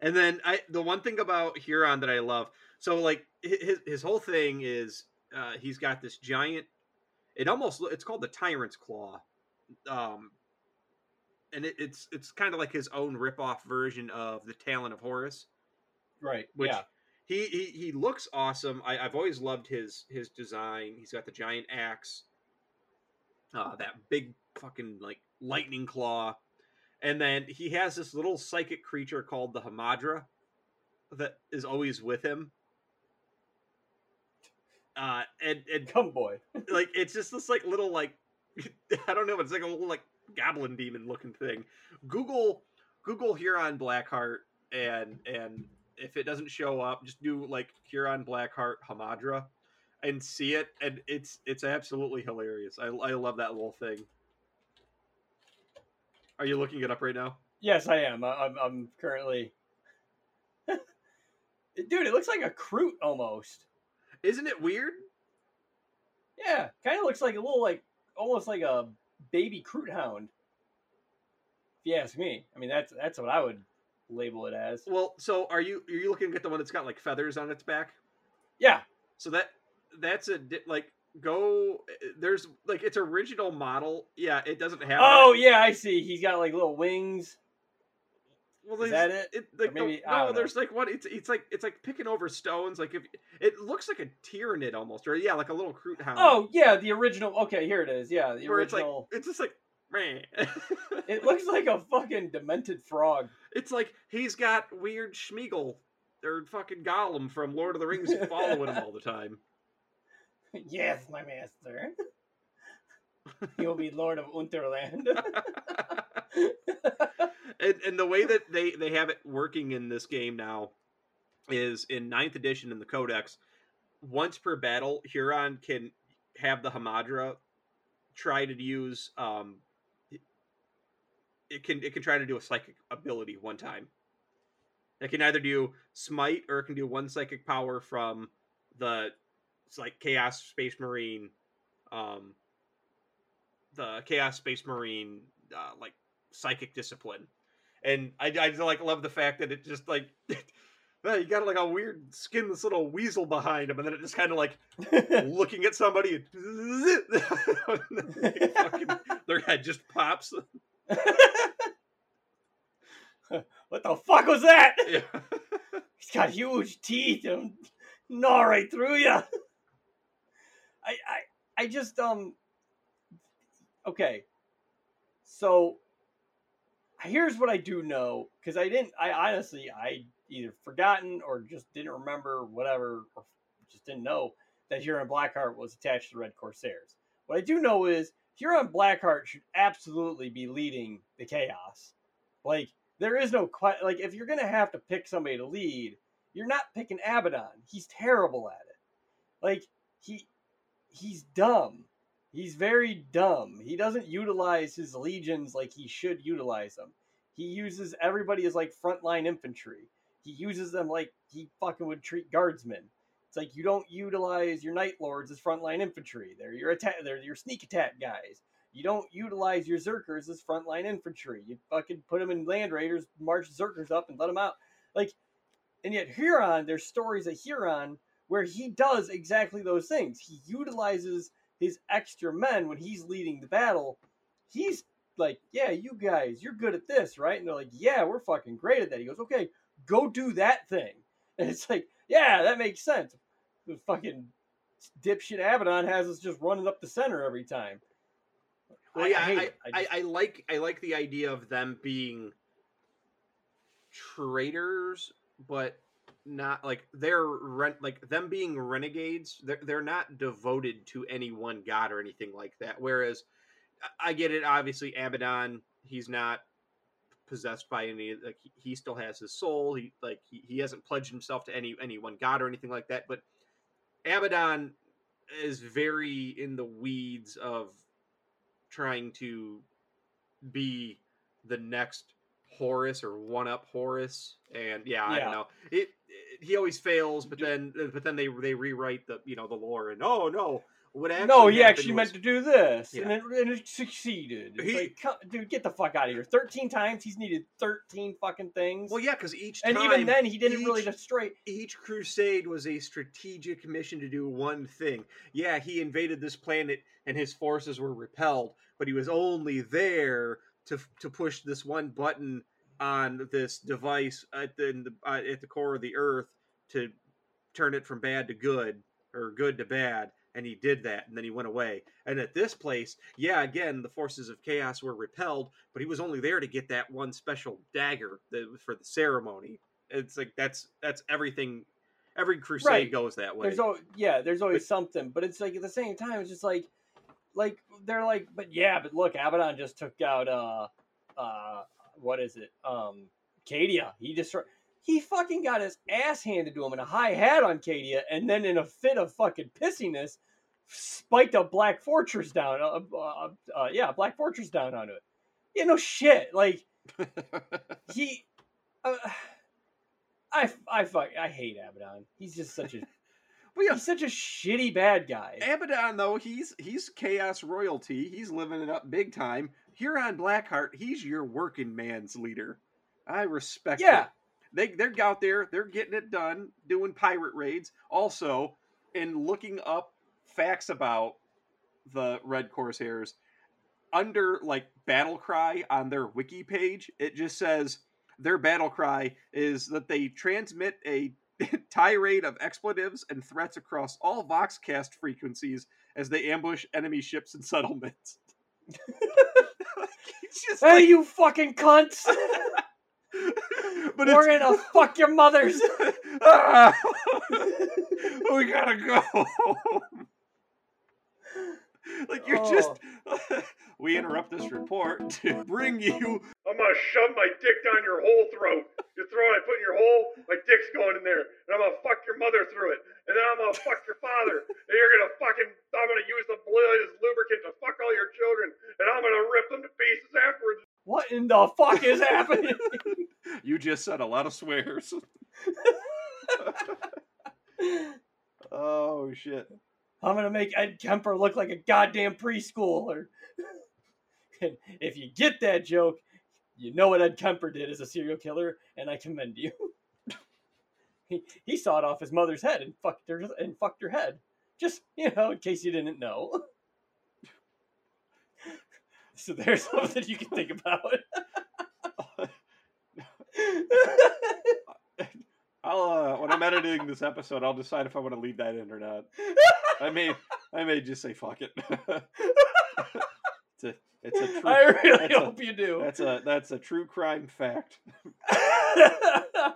And then I the one thing about Huron that I love, so like his his whole thing is uh, he's got this giant. It almost it's called the Tyrant's Claw, um, and it, it's it's kind of like his own ripoff version of the Talon of Horus. Right. Which yeah. he he, he looks awesome. I, I've always loved his his design. He's got the giant axe, uh, that big fucking like lightning claw, and then he has this little psychic creature called the Hamadrya that is always with him. Uh, and and Come boy. like it's just this like little like I don't know, it's like a little like goblin demon looking thing. Google Google Huron Blackheart and and if it doesn't show up, just do like Huron Blackheart Hamadrya and see it and it's it's absolutely hilarious. I I love that little thing. Are you looking it up right now? Yes, I am. I- I'm. I'm currently. Dude, it looks like a Kroot almost. Isn't it weird? Yeah, kind of looks like a little like almost like a baby Kroot hound. If you ask me, I mean that's that's what I would label it as. Well, so are you are you looking at the one that's got like feathers on its back? Yeah, So that that's a di- like go there's like its original model. Yeah, it doesn't have. Oh yeah, I see. He's got like little wings. well, is there's- that it? It, like, maybe- no, I know. there's like one. It's it's like it's like picking over stones. Like if it looks like a tyranid almost, or yeah, like a little Kroot hound. Oh yeah, the original. Okay, here it is. Yeah, the where it's like original. it's just like man. It looks like a fucking demented frog. it's like he's got weird Smeagol or fucking Gollum from Lord of the Rings following him all the time. Yes, my master. will be Lord of Unterland. and, and the way that they they have it working in this game now is in ninth edition in the codex once per battle huron can have the hamadrya try to use um it can it can try to do a psychic ability one time it can either do smite or it can do one psychic power from the it's like chaos space marine um the chaos space marine uh, like psychic discipline and I, I just like love the fact that it just like you got like a weird skinless little weasel behind him and then it just kind of like looking at somebody and fucking, their head just pops what the fuck was that? yeah. He's got huge teeth and gnaw right through you. I, I, I just um. Okay, so here's what I do know because I didn't. I honestly, I either forgotten or just didn't remember whatever, or just didn't know that Huron Blackheart was attached to the Red Corsairs. What I do know is Huron Blackheart should absolutely be leading the chaos. Like there is no like if you're gonna have to pick somebody to lead, you're not picking Abaddon. He's terrible at it. Like he he's dumb. He's very dumb. He doesn't utilize his legions like he should utilize them. He uses everybody as like frontline infantry. He uses them like he fucking would treat guardsmen. It's like you don't utilize your night lords as frontline infantry. They're your attack. They're your sneak attack guys. You don't utilize your Zerkers as frontline infantry. You fucking put them in Land Raiders, march Zerkers up, and let them out. Like, and yet Huron, there's stories of Huron where he does exactly those things. He utilizes his extra men when he's leading the battle. He's like, yeah, you guys, you're good at this, right? And they're like, yeah, we're fucking great at that. He goes, okay, go do that thing. And it's like, yeah, that makes sense. The fucking dipshit Abaddon has us just running up the center every time. Well, yeah, I, hate I. I, just- I like I like the idea of them being traitors, but not like they're like them being renegades. They're they're not devoted to any one god or anything like that. Whereas I- get it. Obviously, Abaddon, he's not possessed by any like he, he still has his soul. He like he, he hasn't pledged himself to any any one god or anything like that. But Abaddon is very in the weeds of trying to be the next Horus or one up Horus, and yeah, I don't know. It, it he always fails, but then uh, but then they they rewrite the you know the lore and oh no, what actually no, he actually was- meant to do this, and, Yeah. it, and it succeeded. He- like, come- dude, get the fuck out of here! Thirteen times he's needed thirteen fucking things. Well, yeah, because each and time, even then he didn't really each- destroy. each crusade was a strategic mission to do one thing. Yeah, he invaded this planet and his forces were repelled, but he was only there to to push this one button on this device at the, in the uh, at the core of the Earth to turn it from bad to good or good to bad. And he did that, and then he went away. And at this place, yeah, again, the forces of chaos were repelled, but he was only there to get that one special dagger that was for the ceremony. It's like that's that's everything. Every crusade Right. goes that way. There's always yeah, there's always something, but it's like at the same time, it's just like, like they're like, but yeah, but look, Abaddon just took out uh, uh, what is it? Um, Cadia. He destroyed. He fucking got his ass handed to him in a high hat on Cadia, and then in a fit of fucking pissiness, spiked a Black Fortress down. Uh, uh, uh, yeah, Black Fortress down onto it. Yeah, no shit. Like he, uh, I, I fuck, I hate Abaddon. He's just such a yeah, He's such a shitty bad guy. Abaddon though he's he's chaos royalty. He's living it up big time. Huron Blackheart, he's your working man's leader. I respect. Yeah. it. they they're out there. They're getting it done, doing pirate raids. Also, in looking up facts about the Red Corsairs, under like battle cry on their wiki page, it just says their battle cry is that they transmit a tirade of expletives and threats across all Voxcast frequencies as they ambush enemy ships and settlements. Hey, like, you fucking cunts! but We're it's, gonna fuck your mothers. Ah! we gotta go. like you're just. Oh. we interrupt this report to bring you. I'm gonna shove my dick down your whole throat. Your throat I put in your hole, my dick's going in there. And I'm gonna fuck your mother through it. And then I'm gonna fuck your father. And you're gonna fucking I'm gonna use the blood as lubricant to fuck all your children. And I'm gonna rip them to pieces afterwards. what in the fuck is happening? You just said a lot of swears. oh shit. I'm gonna make Ed Kemper look like a goddamn preschooler. and if you get that joke, you know what Ed Kemper did as a serial killer, and I commend you. he, he sawed off his mother's head and fucked her and fucked her head. Just you know, in case you didn't know. so there's something you can think about. I'll uh, when I'm editing this episode, I'll decide if I want to leave that in or not. I may I may just say fuck it. it's a it's a true I really that's a- hope you do. that's a that's a true crime fact.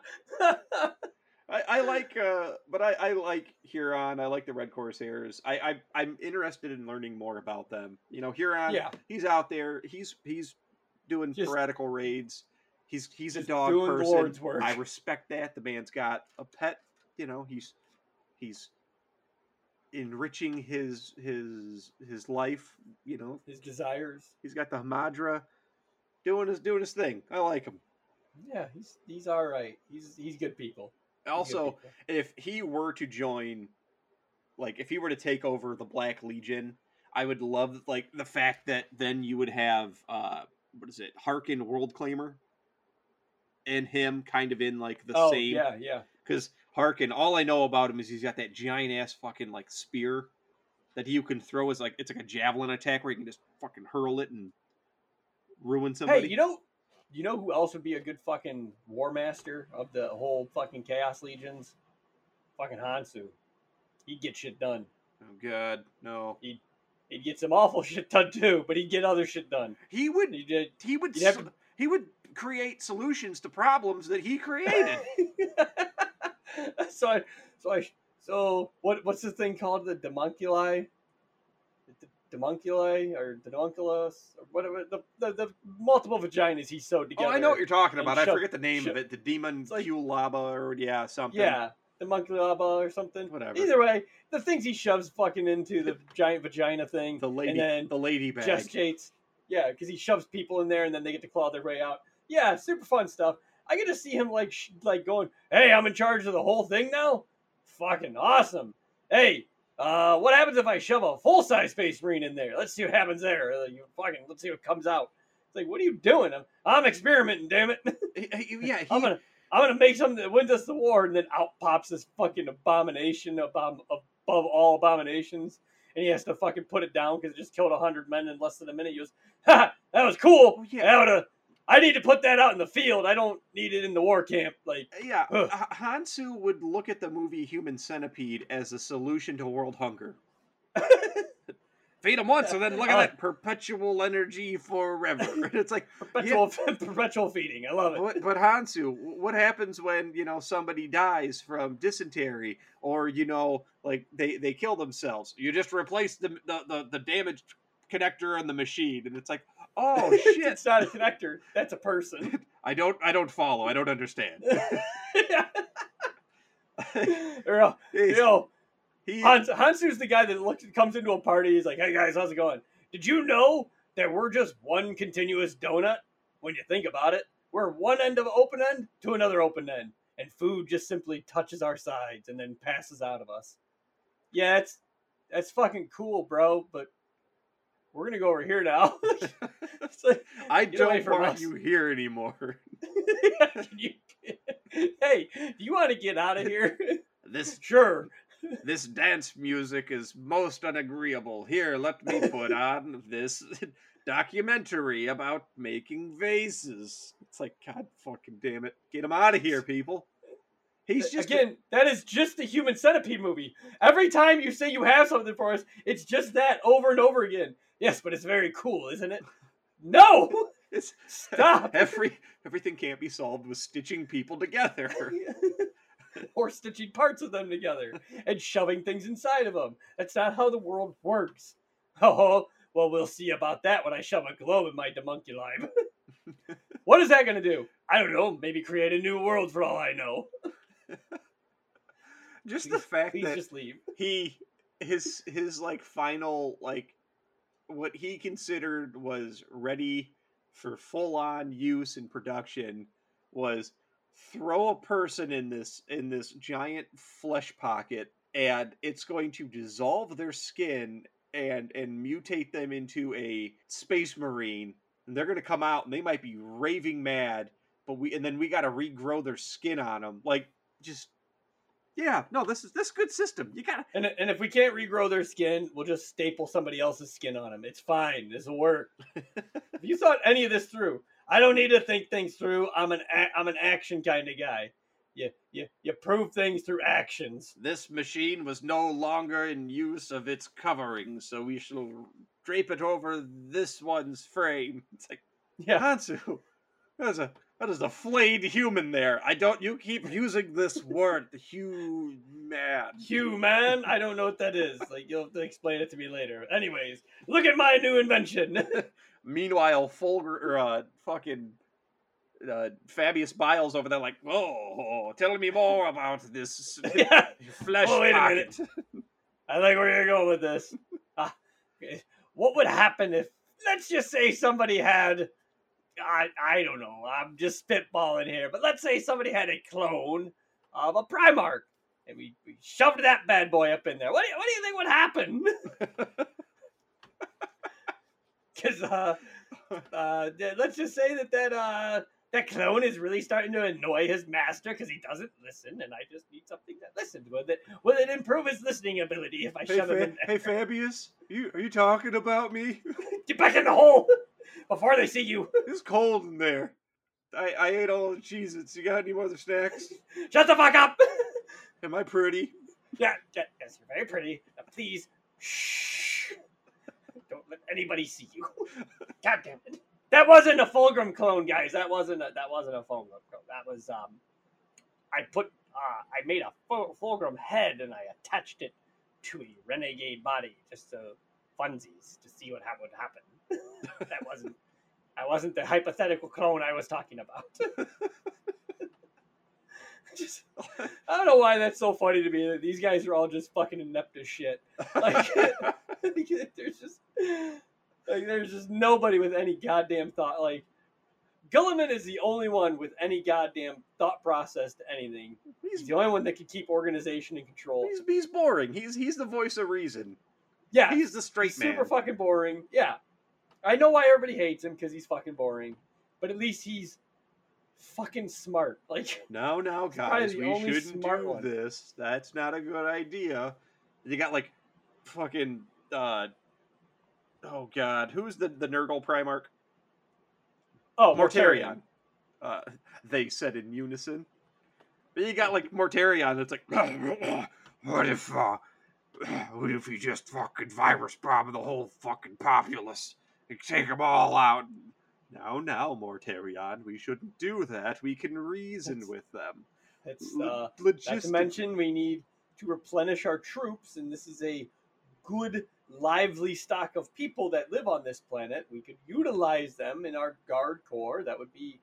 I, I like uh but I, I like Huron, I like the Red Corsairs. I, I I'm interested in learning more about them. You know, Huron yeah, he's out there, he's he's doing Just- piratical raids. He's he's a dog person. I respect that. The man's got a pet, you know, he's he's enriching his his his life. You know, His desires. he's got the Hamadrya doing his doing his thing. I like him. Yeah, he's he's all right. He's he's good people. He's good Also, people. if he were to join, like if he were to take over the Black Legion, I would love like the fact that then you would have uh what is it, Haarken Worldclaimer, and him kind of in like the oh same yeah, yeah. because Haarken, all I know about him is he's got that giant ass fucking like spear that you can throw as like it's like a javelin attack where you can just fucking hurl it and ruin somebody. Hey, you know, you know who else would be a good fucking war master of the whole fucking Chaos Legions? Fucking Honsou. He'd get shit done. oh god, no. He'd he'd get some awful shit done too, but he'd get other shit done. He would He did. Uh, he would You'd have to- he would create solutions to problems that he created. so I, so I, so what? What's the thing called? The demunculi, the demunculi or pedunculus or whatever. The, the the multiple vaginas he sewed together. oh. I know what you're talking about. I forget the name of it. The demon like- or yeah, something. Yeah, daemonculaba or something. Whatever. Either way, the things he shoves fucking into the giant vagina thing, The lady and then the lady bag. gestates. Yeah, because he shoves people in there, and then they get to claw their way out. Yeah, super fun stuff. I get to see him like sh- like going, "Hey, I'm in charge of the whole thing now. Fucking awesome. Hey, uh, what happens if I shove a full size Space Marine in there? Let's see what happens there. Uh, you fucking let's see what comes out. It's like, what are you doing? I'm, I'm experimenting. Damn it. Yeah, he, I'm gonna I'm gonna make something that wins us the war, and then out pops this fucking abomination above above all abominations, and he has to fucking put it down because it just killed hundred men in less than a minute. He goes, "Ha, that was cool. Oh, yeah. That would've- I need to put that out in the field. I don't need it in the war camp. Like, yeah, Ugh. Honsou would look at the movie Human Centipede as a solution to world hunger. Feed them once, and then look at that perpetual energy forever. It's like, perpetual perpetual feeding. I love it. but, but Honsou, what happens when you know somebody dies from dysentery, or you know, like they they kill themselves? You just replace the the the, the damaged connector on the machine, and it's like, oh shit! it's not a connector. That's a person. I don't I don't follow. I don't understand. you know, he, Hans, Honsou's the guy that looks comes into a party. He's like, "Hey guys, how's it going? Did you know that we're just one continuous donut? When you think about it, we're one end of an open end to another open end, and food just simply touches our sides and then passes out of us. Yeah, it's that's fucking cool, bro. But we're gonna go over here now. It's like, I don't want us. you here anymore. Can you- hey, do you want to get out of here? This sure. this dance music is most unagreeable. Here, let me put on this documentary about making vases. It's like, God fucking damn it. Get him out of here, people. He's just again. That is just the human centipede movie. Every time you say you have something for us, it's just that over and over again. Yes, but it's very cool, isn't it? No, it's stop. every everything can't be solved with stitching people together. or stitching parts of them together and shoving things inside of them. That's not how the world works. Oh, well, we'll see about that when I shove a globe in my demunculi. what is that going to do? I don't know. Maybe create a new world for all I know. Just the fact Please that just leave. he his his like final like what he considered was ready for full on use in production was throw a person in this in this giant flesh pocket and it's going to dissolve their skin and and mutate them into a space marine. And they're going to come out and they might be raving mad but we and then we got to regrow their skin on them like just yeah no this is this is good system you gotta And, and if we can't regrow their skin, we'll just staple somebody else's skin on them. It's fine. This will work. if you thought any of this through, I don't need to think things through. I'm an a- I'm an action kind of guy. You you you prove things through actions. This machine was no longer in use of its covering, so we shall drape it over this one's frame. It's like Yeah. Honsou, there's a that is a flayed human there. I don't. You keep using this word, the human. Human, I don't know what that is. Like you'll have to explain it to me later. Anyways, look at my new invention. Meanwhile, Fulger, or, uh, fucking uh, Fabius Biles over there, like, whoa, telling me more about this yeah. flesh Oh, wait a minute. I like where you're going with this. Ah, okay. what would happen if, let's just say, somebody had, I, I don't know, I'm just spitballing here, but let's say somebody had a clone of a Primarch, and we, we shoved that bad boy up in there. What do you, what do you think would happen? Because uh, uh, let's just say that that uh, that clone is really starting to annoy his master because he doesn't listen, and I just need something that listens. Will it will it improve his listening ability if I Hey, shove him in there? hey Fabius, you are you talking about me? Get back in the hole before they see you. It's cold in there. I, I ate all the Cheez-Its. You got any other snacks? Shut the fuck up. Am I pretty? yeah, yeah, yes, you're very pretty. Now please, shh. Don't let anybody see you. God damn it. That wasn't a Fulgrim clone, guys. That wasn't a, that wasn't a Fulgrim clone. That was um, I put uh, I made a Ful- Fulgrim head and I attached it to a renegade body just to funsies to see what ha- would happen. that wasn't that wasn't the hypothetical clone I was talking about. just, I don't know why that's so funny to me that these guys are all just fucking inept as shit. Like, there's just like there's just nobody with any goddamn thought. Like Guilliman is the only one with any goddamn thought process to anything. He's He's, the only one that can keep organization and control. he's he's boring. He's he's the voice of reason. Yeah, He's the straight he's man. super fucking boring. Yeah, I know why everybody hates him because he's fucking boring, but at least he's fucking smart. Like No, no, guys, we shouldn't smart do one. this. That's not a good idea. You got like fucking uh oh god, who's the the Nurgle Primarch? oh, Mortarion. Uh, they said in unison. But you got like Mortarion that's like, what if, uh, what if he just fucking virus bomb the whole fucking populace take them all out? Now, now, Mortarion, we shouldn't do that. We can reason That's- with them. It's L- uh, not to mention we need to replenish our troops, and this is a good, lively stock of people that live on this planet. We could utilize them in our guard corps. That would be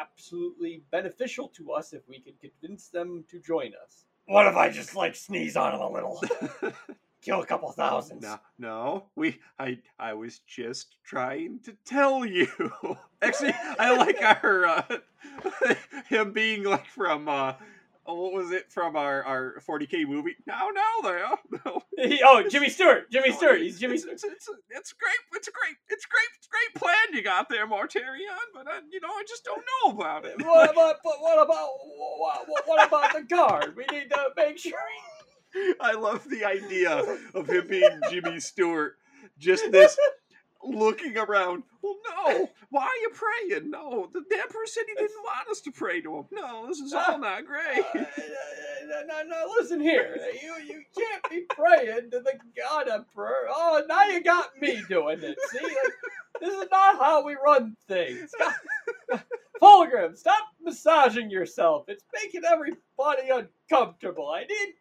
absolutely beneficial to us if we could convince them to join us. What if I just like sneeze on them a little, kill a couple thousands? No, no, we. I, I was just trying to tell you. Actually, I like our uh, him being like from uh, what was it from our our 40k movie? No, no, there, no. oh, Jimmy Stewart. Jimmy No, Stewart. He's Jimmy It's, Stewart. it's, it's, it's great. It's a great. It's great. It's great plan you got there, Mortarion. But uh, you know, I just don't know about it. what about but what about what, what, what about the guard? We need to make sure. I love the idea of him being Jimmy Stewart. Just this looking around. Well, no. Why are you praying? No, the emperor said he didn't want us to pray to him. No, this is all not great. Uh, no, no, no, listen here. You you can't be praying to the God Emperor. Oh, now you got me doing it. See, like, this is not how we run things. Fulgrim, stop massaging yourself. It's making everybody uncomfortable. I need.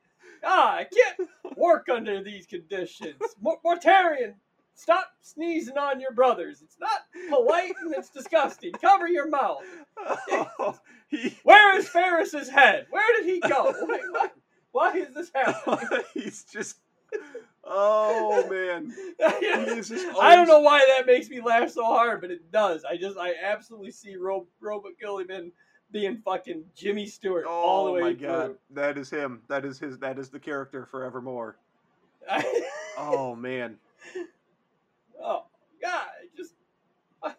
Ah, I can't work under these conditions. Mor- Mortarion, stop sneezing on your brothers. It's not polite and it's disgusting. Cover your mouth. Oh, he, Where is Ferrus's head? Where did he go? Why, why, why is this happening? he's just. Oh man, just. I don't know why that makes me laugh so hard, but it does. I just, I absolutely see Ro- Robert Guilliman being fucking Jimmy Stewart all oh the Oh way my god, through. that is him. That is his. That is the character forevermore. Oh man. oh God, just why,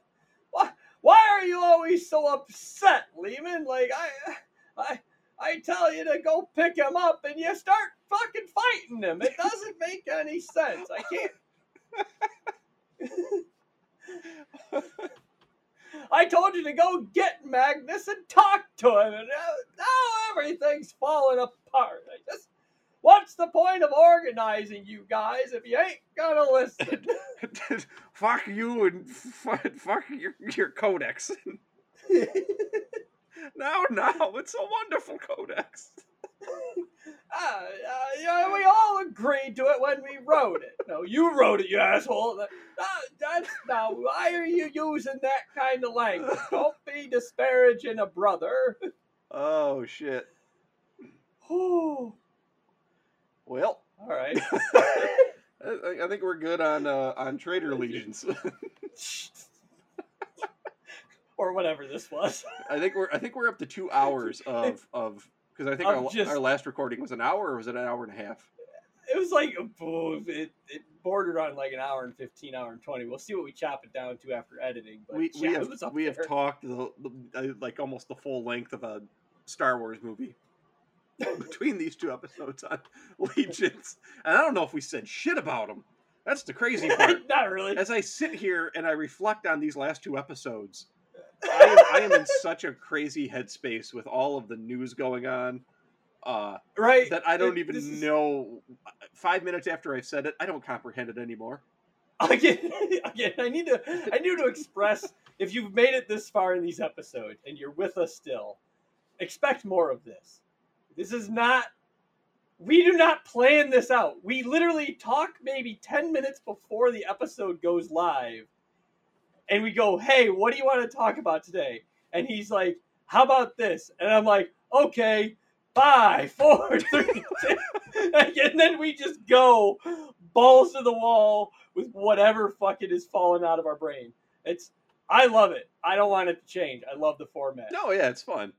why, why are you always so upset, Leman? Like I, I, I tell you to go pick him up, and you start fucking fighting him. It doesn't make any sense. I can't. I told you to go get Magnus and talk to him, and now, everything's falling apart. I just, what's the point of organizing you guys if you ain't gonna listen? fuck you and fuck, fuck your your codex. no, no, it's a wonderful codex. Ah, uh, we all agreed to it when we wrote it. No, you wrote it, you asshole. Ah, that's now. Why are you using that kind of language? Don't be disparaging a brother. Oh shit. Well, All right. I, I think we're good on uh, on traitor legions. or whatever this was. I think we're I think we're up to two hours of of because I think I'm our, just- our last recording was an hour or was it an hour and a half? It was like oh, it, it bordered on like an hour and fifteen, hour and twenty. We'll see what we chop it down to after editing. But we yeah, we have we have talked the, the like almost the full length of a Star Wars movie between these two episodes on legions, and I don't know if we said shit about them. That's the crazy part. Not really. As I sit here and I reflect on these last two episodes, I am, I am in such a crazy headspace with all of the news going on. Uh, right. that I don't It- even is- know. Five minutes after I've said it, I don't comprehend it anymore. again, again, I need to I need to express if you've made it this far in these episodes and you're with us still, expect more of this. This is not we do not plan this out. We literally talk maybe 10 minutes before the episode goes live and we go, "Hey, what do you want to talk about today?" And he's like, "How about this?" And I'm like, "Okay, five, four, three, two. and then we just go balls to the wall with whatever fucking is falling out of our brain. It's I love it. I don't want it to change. I love the format. No, yeah, it's fun.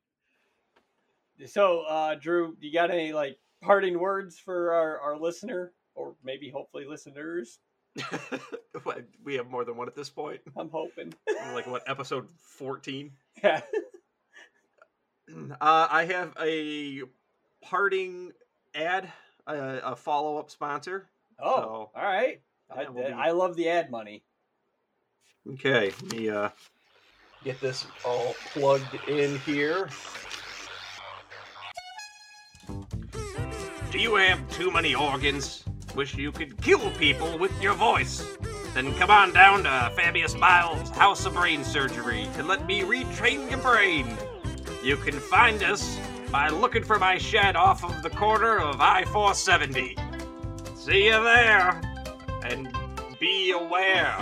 So, uh, Drew, do you got any like parting words for our, our listener or maybe hopefully listeners? We have more than one at this point. I'm hoping. like what episode fourteen? yeah. Uh, I have a parting ad, a, a follow up sponsor. Oh, So, all right. I, be- I love the ad money. Okay, let me uh, get this all plugged in here. Do you have too many organs? Wish you could kill people with your voice? Then come on down to Fabius Bile's House of Brain Surgery and let me retrain your brain. You can find us by looking for my shed off of the corner of I 470. See you there, and be aware.